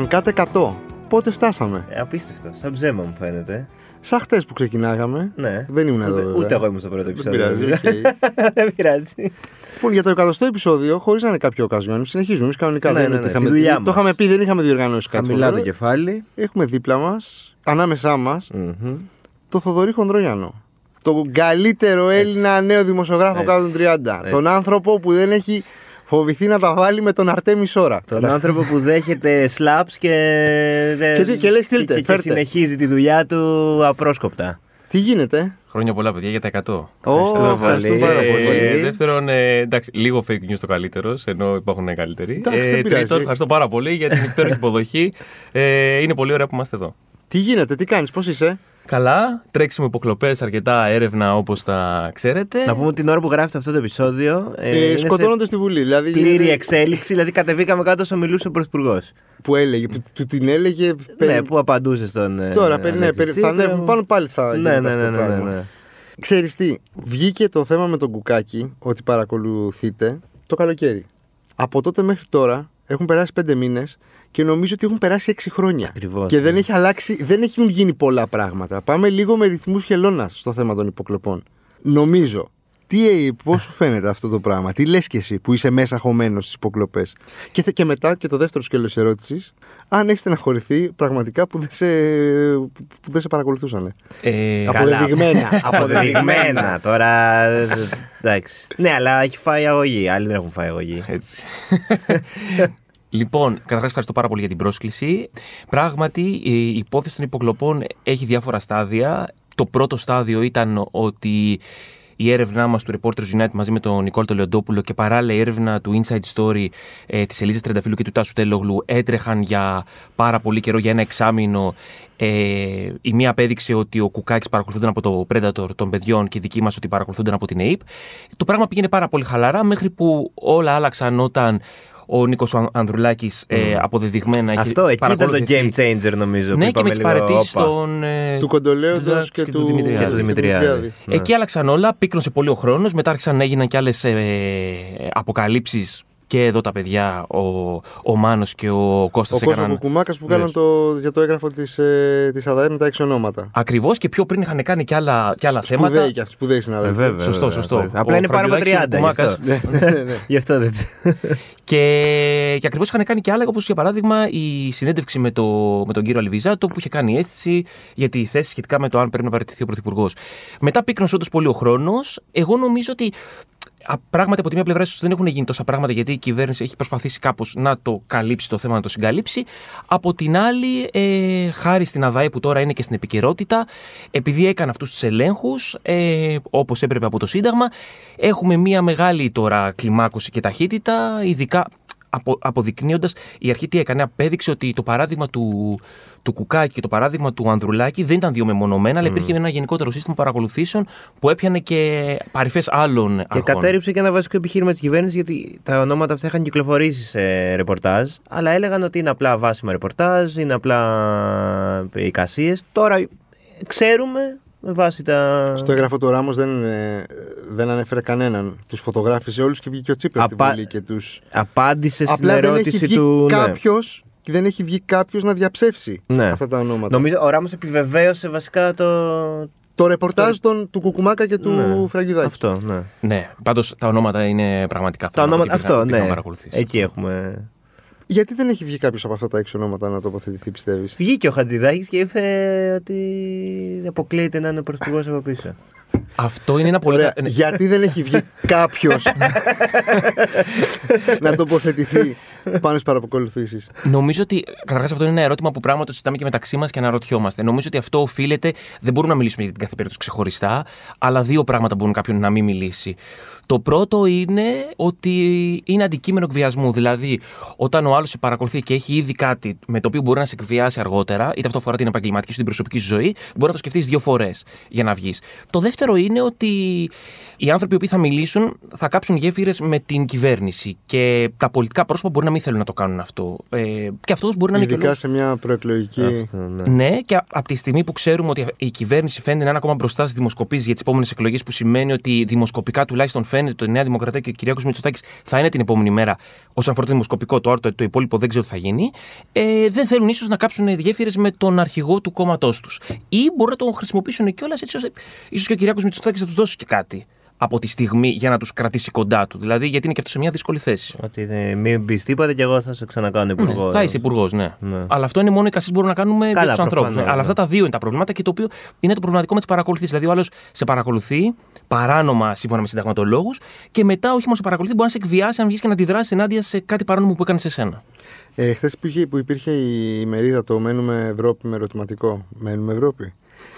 Ανκάτε 100. Πότε φτάσαμε; Ε, απίστευτο. Σαν ψέμα μου φαίνεται. Σαν χτες που ξεκινάγαμε. Ναι. Δεν ήμουν εδώ. Ούτε, βέβαια. ούτε εγώ ήμουν στο πρώτο Δεν επεισόδιο. πειράζει. οκ. Δεν πειράζει. Λοιπόν, για το εκατοστό επεισόδιο, χωρίς να είναι κάποιο occasion, συνεχίζουμε εμείς κανονικά. Ναι, δεν ναι, είναι ότι ναι, είχαμε- τη δουλειά Το μας. είχαμε πει, δεν είχαμε διοργανώσει κάτι. Χαμηλά το φοβερό. κεφάλι. Έχουμε δίπλα μας, ανάμεσά μας, Μμμ. το Θοδωρή Χονδρογιάννο. Τον καλύτερο Έλληνα νέο δημοσιογράφο Έτσι. κάτω των 30. Έτσι. Τον άνθρωπο που δεν έχει φοβηθεί να τα βάλει με τον Αρτέμι Σόρα. Τον άνθρωπο που δέχεται slaps και, δεν- Και τι- και λέει, «Στείλτε, και, και φέρτε». συνεχίζει τη δουλειά του απρόσκοπτα. Τι γίνεται, Χρόνια πολλά, παιδιά, για τα 100. Ω, Ευχαριστούμε ευχαριστούμε πολύ. πάρα Ε, πολύ. Ε, δεύτερον, ε, εντάξει, λίγο fake news το καλύτερο, ενώ υπάρχουν καλύτεροι. Εντάξει, δεν πειράζει. τρίτον, ευχαριστώ πάρα πολύ για την υπέροχη υποδοχή. Ε, είναι πολύ ωραία που είμαστε εδώ. Τι γίνεται, τι κάνεις, πώς είσαι; Καλά, τρέξιμο υποκλοπές, αρκετά έρευνα όπως τα ξέρετε. Να πούμε ότι την ώρα που γράφεται αυτό το επεισόδιο. Ε, Ε, είναι σε σκοτώνονται στη Βουλή. Δηλαδή, πλήρη γίνεται- εξέλιξη. Δηλαδή, κατεβήκαμε κάτω όσο μιλούσε ο Πρωθυπουργός. που έλεγε, που του την έλεγε. περι- Ναι, που απαντούσε στον. ε, Τώρα, περι- ναι, Αλέξη περι- θα Τσίπρα. ανέβουν πάνω πάλι θα Ναι, γίνεται ναι, αυτό ναι, το ναι, ναι, πράγμα. ναι. Ξέρεις τι, βγήκε το θέμα με τον Κουκάκι, ότι παρακολουθείτε, το καλοκαίρι. Από τότε μέχρι τώρα έχουν περάσει πέντε μήνες και νομίζω ότι έχουν περάσει έξι χρόνια. Ακριβώς, Και δεν ναι. έχει αλλάξει, δεν έχουν γίνει πολλά πράγματα. Πάμε λίγο με ρυθμούς χελώνας στο θέμα των υποκλοπών. Νομίζω. Τι, πώς σου φαίνεται αυτό το πράγμα, τι λες και εσύ που είσαι μέσα χωμένος στις υποκλοπές; Και, θε- και μετά και το δεύτερο σκέλος της ερώτησης, αν έχεις στεναχωρηθεί πραγματικά που δεν σε, που δεν σε παρακολουθούσαν. Ε, Αποδεδειγμένα. Αποδεδειγμένα. Τώρα. ε, Εντάξει. Ναι, αλλά έχει φάει αγωγή. Άλλοι δεν έχουν φάει αγωγή. Έτσι. λοιπόν, καταρχάς ευχαριστώ πάρα πολύ για την πρόσκληση. Πράγματι, η υπόθεση των υποκλοπών έχει διάφορα στάδια. Το πρώτο στάδιο ήταν ότι η έρευνά μας του Reporters United μαζί με τον Νικόλ Λεοντόπουλο και παράλληλα η έρευνα του Inside Story ε, της Ελίζας Τρενταφύλου και του Τάσου Τέλογλου έτρεχαν για πάρα πολύ καιρό, για ένα εξάμεινο. Ε, η μία απέδειξε ότι ο Κουκάκης παρακολουθούνταν από το Predator των παιδιών και η δική μας ότι παρακολουθούνταν από την AIP. Το πράγμα πήγαινε πάρα πολύ χαλαρά μέχρι που όλα άλλαξαν όταν ο Νίκος Ανδρουλάκης ε, αποδεδειγμένα είχε Αυτό εκεί ήταν το παρακολουθηθεί- game changer νομίζω. που Ναι, και είπαμε με τις λίγο, παρετήσεις όπα. των. ε, του Κοντολέοντος και, και του, του Δημητριάδη. Και του Δημητριάδη. Ναι. Εκεί άλλαξαν όλα, πίκρωσε πολύ ο χρόνος. Μετά άρχισαν να έγιναν και άλλες ε, αποκαλύψεις. Και εδώ τα παιδιά, ο, ο Μάνος και ο Κώστας Ο Κώστας έκαναν. Κουκουμάκας που Βεβαίως. κάναν το, για το έγγραφο της, ε, της ΑΔΑΕ με τα έξι ονόματα. Ακριβώς και πιο πριν είχαν κάνει και άλλα, και άλλα θέματα. Σπουδαίοι και αυτοί, σπουδαίοι Ε, συνάδελφοι. βέβαια, Σωστό, βέβαια, σωστό. βέβαια. Απλά Ο είναι πάνω από 30. Φραγκουλάκης, ο γι' αυτό. Κουμάκας. Ναι, ναι, ναι. Γι' αυτό δεν. Και, και ακριβώς είχαν κάνει και άλλα, όπως για παράδειγμα η συνέντευξη με, το, με τον κύριο Αλιβιζάτο που είχε κάνει αίσθηση για τη θέση σχετικά με το αν πρέπει να παραιτηθεί ο Πρωθυπουργός. Μετά πίκνωσε όντως πολύ ο χρόνος. Εγώ νομίζω ότι α, πράγματι από τη μία πλευρά ίσως δεν έχουν γίνει τόσα πράγματα γιατί η κυβέρνηση έχει προσπαθήσει κάπως να το καλύψει το θέμα, να το συγκαλύψει. Από την άλλη, ε, χάρη στην ΑΔΑΕ που τώρα είναι και στην επικαιρότητα, επειδή έκανε αυτούς τους ελέγχους, ε, όπως έπρεπε από το Σύνταγμα, έχουμε μία μεγάλη τώρα κλιμάκωση και ταχύτητα, ειδικά απο, αποδεικνύοντας η αρχή τι έκανε. Απέδειξε ότι το παράδειγμα του, του Κουκάκη και το παράδειγμα του Ανδρουλάκη δεν ήταν δύο μεμονωμένα, αλλά υπήρχε ένα γενικότερο σύστημα παρακολουθήσεων που έπιανε και παρυφές άλλων Και αρχών. κατέριψε και ένα βασικό επιχείρημα της κυβέρνησης γιατί τα ονόματα αυτά είχαν κυκλοφορήσει σε ρεπορτάζ. Αλλά έλεγαν ότι είναι απλά βάσιμα ρεπορτάζ, είναι απλά εικασίες. Τώρα ξέρουμε με βάση τα. Στο έγγραφο του Ράμος δεν, ε, δεν ανέφερε κανέναν. Τους φωτογράφησε όλους και βγήκε ο Τσίπρας Απα- στη Βουλή και τους... Απάντησε στην Απλά δεν έχει ερώτηση βγει του. ναι. Κάποιος και δεν έχει βγει κάποιος να διαψεύσει Ναι. αυτά τα ονόματα. Νομίζω ο Ράμος επιβεβαίωσε βασικά το. Το ρεπορτάζ των, του Κουκουμάκα και του Ναι. Φραγκιουδάκη. Αυτό, ναι. Ναι, πάντως τα ονόματα είναι πραγματικά Τα ονόματα, και υπήρχαν- αυτό, υπήρχαν ναι. παρακολουθήσεις. Εκεί έχουμε. Γιατί δεν έχει βγει κάποιος από αυτά τα έξι ονόματα να τοποθετηθεί, πιστεύεις; Βγήκε ο Χατζηδάκης και είπε ότι αποκλείεται να είναι ο πρωθυπουργός από πίσω. Αυτό είναι ένα πολύ. Ωραία. ναι, Γιατί δεν έχει βγει κάποιος να τοποθετηθεί πάνω στις παρακολουθήσεις; Νομίζω ότι καταρχάς αυτό είναι ένα ερώτημα που πράγματι το συζητάμε και μεταξύ μας και αναρωτιόμαστε. Νομίζω ότι αυτό οφείλεται. Δεν μπορούμε να μιλήσουμε για την κάθε περίπτωση ξεχωριστά, αλλά δύο πράγματα μπορούν κάποιον να μην μιλήσει. Το πρώτο είναι ότι είναι αντικείμενο εκβιασμού. Δηλαδή, όταν ο άλλος σε παρακολουθεί και έχει ήδη κάτι με το οποίο μπορεί να σε εκβιάσει αργότερα, είτε αυτό αφορά την επαγγελματική σου την προσωπική σου ζωή, μπορεί να το σκεφτείς δύο φορές για να βγεις. Το δεύτερο είναι ότι οι άνθρωποι που θα μιλήσουν θα κάψουν γέφυρες με την κυβέρνηση και τα πολιτικά πρόσωπα μπορεί να μην θέλουν να το κάνουν αυτό. Ε, και αυτός μπορεί να είναι και ο Ειδικά σε μια προεκλογική. Αυτό, ναι. ναι, και από τη στιγμή που ξέρουμε ότι η κυβέρνηση φαίνεται να είναι ακόμα μπροστά στις δημοσκοπήσεις για τις επόμενες εκλογές, που σημαίνει ότι δημοσκοπικά τουλάχιστον φαίνεται φαίνεται ότι η Νέα Δημοκρατία και ο Κυριάκο Μητσοτάκης θα είναι την επόμενη μέρα όσον αφορά το δημοσκοπικό, το άρτο, το υπόλοιπο δεν ξέρω τι θα γίνει, ε, δεν θέλουν ίσως να κάψουν γέφυρες με τον αρχηγό του κόμματός τους. Ή μπορεί να τον χρησιμοποιήσουν κιόλας έτσι ώστε ίσως και ο Κυριάκο Μητσοτάκης να τους δώσει και κάτι από τη στιγμή για να τους κρατήσει κοντά του. Δηλαδή, γιατί είναι και αυτό σε μια δύσκολη θέση. Ότι ε, μην πεις τίποτα και εγώ θα σε ξανακάνω υπουργό. Ναι, θα είσαι υπουργός, ναι. Ναι. Αλλά αυτό είναι μόνο οι κασίε που μπορούμε να κάνουμε Καλά, για του ανθρώπους. προφανώς, ναι. Αλλά αυτά τα δύο είναι τα προβλήματα και το οποίο είναι το προβληματικό με τις παρακολουθήσεις. Δηλαδή, ο άλλος σε παρακολουθεί παράνομα σύμφωνα με συνταγματολόγους και μετά, όχι μόνο σε παρακολουθεί, μπορεί να σε εκβιάσει αν βγεις και να αντιδράσεις ενάντια σε κάτι παράνομο που έκανε σε σένα. Ε, Χθες που, είχε- που υπήρχε η ημερίδα το Μένουμε Ευρώπη με ερωτηματικό. Μένουμε Ευρώπη.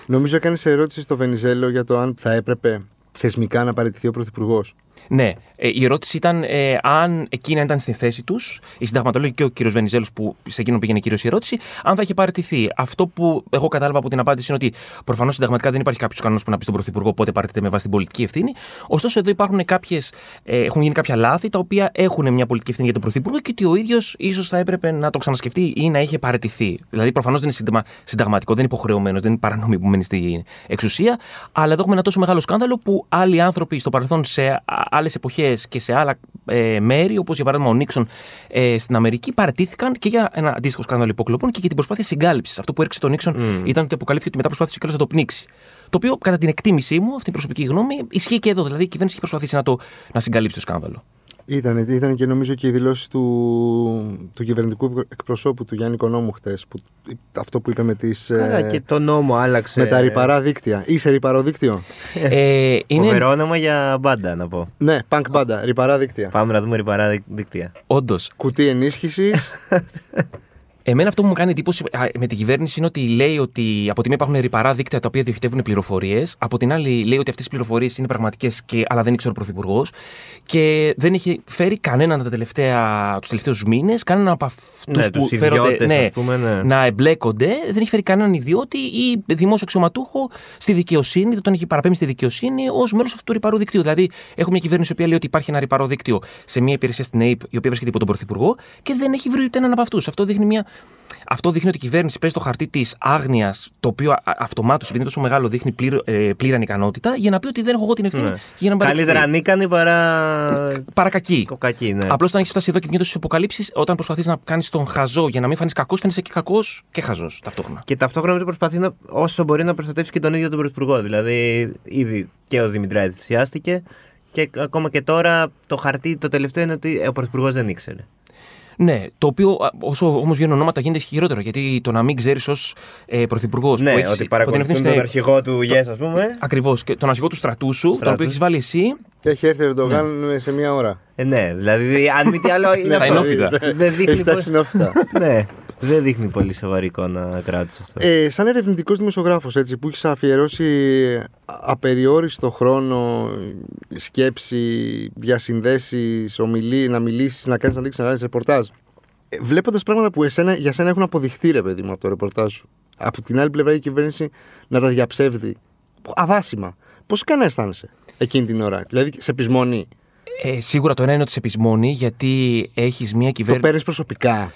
Νομίζω έκανε ερώτηση στο Βενιζέλο για το αν θα έπρεπε θεσμικά να παραιτηθεί ο Πρωθυπουργός. Ναι. Ε, η ερώτηση ήταν ε, αν εκείνα ήταν στη θέση τους, οι συνταγματολόγοι και ο κύριος Βενιζέλος, που σε εκείνον πήγαινε κυρίως η ερώτηση, αν θα είχε παραιτηθεί. Αυτό που εγώ κατάλαβα από την απάντηση είναι ότι προφανώς συνταγματικά δεν υπάρχει κάποιος κανόνας που να πει στον Πρωθυπουργό πότε παραιτείται με βάση την πολιτική ευθύνη. Ωστόσο, εδώ υπάρχουν κάποιες, ε, έχουν γίνει κάποια λάθη τα οποία έχουν μια πολιτική ευθύνη για τον Πρωθυπουργό και ότι ο ίδιος ίσως θα έπρεπε να το ξανασκεφτεί ή να είχε παραιτηθεί. Δηλαδή, προφανώς δεν είναι συνταγμα- συνταγματικό, δεν είναι υποχρεωμένο, δεν είναι παρανομή που μένει στην εξουσία. Αλλά εδώ έχουμε ένα τόσο μεγάλο σκάνδαλο που άλλοι άνθρωποι στο παρελθόν σε άλλες εποχές και σε άλλα ε, μέρη, όπως για παράδειγμα ο Νίξον ε, στην Αμερική, παραιτήθηκαν και για ένα αντίστοιχο σκάνδαλο υποκλοπών και για την προσπάθεια συγκάλυψης. Αυτό που έριξε τον Νίξον ήταν ότι αποκαλύφθηκε ότι μετά προσπάθησε κιόλας να το πνίξει. Το οποίο, κατά την εκτίμησή μου, αυτή η προσωπική γνώμη, ισχύει και εδώ. Δηλαδή, η κυβέρνηση έχει προσπαθήσει να, το, να συγκαλύψει το σκάνδαλο. Ήταν, ήταν και νομίζω και οι δηλώσεις του, του κυβερνητικού εκπροσώπου του Γιάννη Κονόμου χτες. Αυτό που είπε με, τις, Καλά, ε, και το νόμο άλλαξε. με τα ρηπαρά δίκτυα. Είσαι ρηπαρό δίκτυο; ε, είναι Φοβερό όνομα για μπάντα, να πω. ναι, punk μπάντα, ρηπαρά δίκτυα. Πάμε να δούμε ρηπαρά δι- δίκτυα. όντως Κουτί ενίσχυσης. Εμένα αυτό που μου κάνει εντύπωση α, με την κυβέρνηση είναι ότι λέει ότι από τη μία υπάρχουν ρηπαρά δίκτυα τα οποία διοχετεύουν πληροφορίες. Από την άλλη λέει ότι αυτές οι πληροφορίες είναι πραγματικές, αλλά δεν ήξερε ο Πρωθυπουργός. Και δεν έχει φέρει κανέναν τα τελευταία, τους τελευταίους μήνες, κανέναν από αυτούς Ναι, που τους φέρονται ιδιώτες, ναι, ας πούμε, ναι. να εμπλέκονται. Δεν έχει φέρει κανέναν ιδιώτη ή δημόσιο αξιωματούχο στη δικαιοσύνη, δεν τον έχει παραπέμψει στη δικαιοσύνη ως μέλο αυτού του ρηπαρού δικτύου. Δηλαδή, έχουμε μια κυβέρνηση η οποία λέει ότι υπάρχει ένα ρηπαρό δίκτυο σε μια υπηρεσία στην ΑΕΠ, η οποία βρίσκεται υπό τον Πρωθυπουργό και δεν έχει βρει ούτε έναν από αυτούς. Αυτό δείχνει μια. Αυτό δείχνει ότι η κυβέρνηση παίζει το χαρτί της άγνοιας, το οποίο αυτομάτως, επειδή είναι τόσο μεγάλο, δείχνει πλήρ, ε, πλήραν ικανότητα, για να πει ότι δεν έχω εγώ την ευθύνη. Ναι. Για να Καλύτερα ανίκανοι παρά. Παρακακή. Κοκακή, ναι. Απλώς όταν έχεις φτάσει εδώ και βγαίνει τόσες αποκαλύψεις, όταν προσπαθείς να κάνεις τον χαζό για να μην φανείς κακός, φαίνεσαι και κακός και χαζός ταυτόχρονα. Και ταυτόχρονα νομίζω προσπαθεί να, όσο μπορεί να προστατεύσει και τον ίδιο τον Πρωθυπουργό. Δηλαδή, ήδη και ο Δημητράκη θυσιάστηκε και ακόμα και τώρα το χαρτί το τελευταίο είναι ότι ο Πρωθυπουργός δεν ήξερε. Ναι, το οποίο α, όσο όμως βγαίνουν ονόματα γίνεται και χειρότερο. Γιατί το να μην ξέρεις ως ε, πρωθυπουργός. Ναι, ότι παρακολουθούν τον αρχηγό του ΓΕΣ, ας πούμε. Ακριβώς. Και τον αρχηγό του στρατού σου, τον Στρατού. οποίο έχεις βάλει εσύ. Έχει έρθει ο Ερντογάν σε μία ώρα. Ε, ναι, δηλαδή, αν μη τι άλλο. είναι Ναι, αυτό. θα είναι όφητα. Δεν Έχει δείχνει. φτάσει πως- συνόφυτα. ναι, δεν δείχνει πολύ σοβαρή εικόνα κράτους αυτό. Ε, σαν ερευνητικός δημοσιογράφος, έτσι, που έχεις αφιερώσει απεριόριστο χρόνο, σκέψη, διασυνδέσεις, ομιλή, να μιλήσεις, να κάνεις να δείξεις ανάλυση ρεπορτάζ. Ε, Βλέποντας πράγματα που εσένα, για σένα έχουν αποδειχθεί, ρε παιδί μου, από το ρεπορτάζ σου. Από την άλλη πλευρά η κυβέρνηση να τα διαψεύδει. Αβάσιμα. Πώς έκανε να αισθάνεσαι εκείνη την ώρα, Δηλαδή σε πεισμονή. Ε, σίγουρα το ένα είναι ότι σε πεισμώνει, γιατί έχεις μια Το κυβέρνηση. παίρνεις προσωπικά.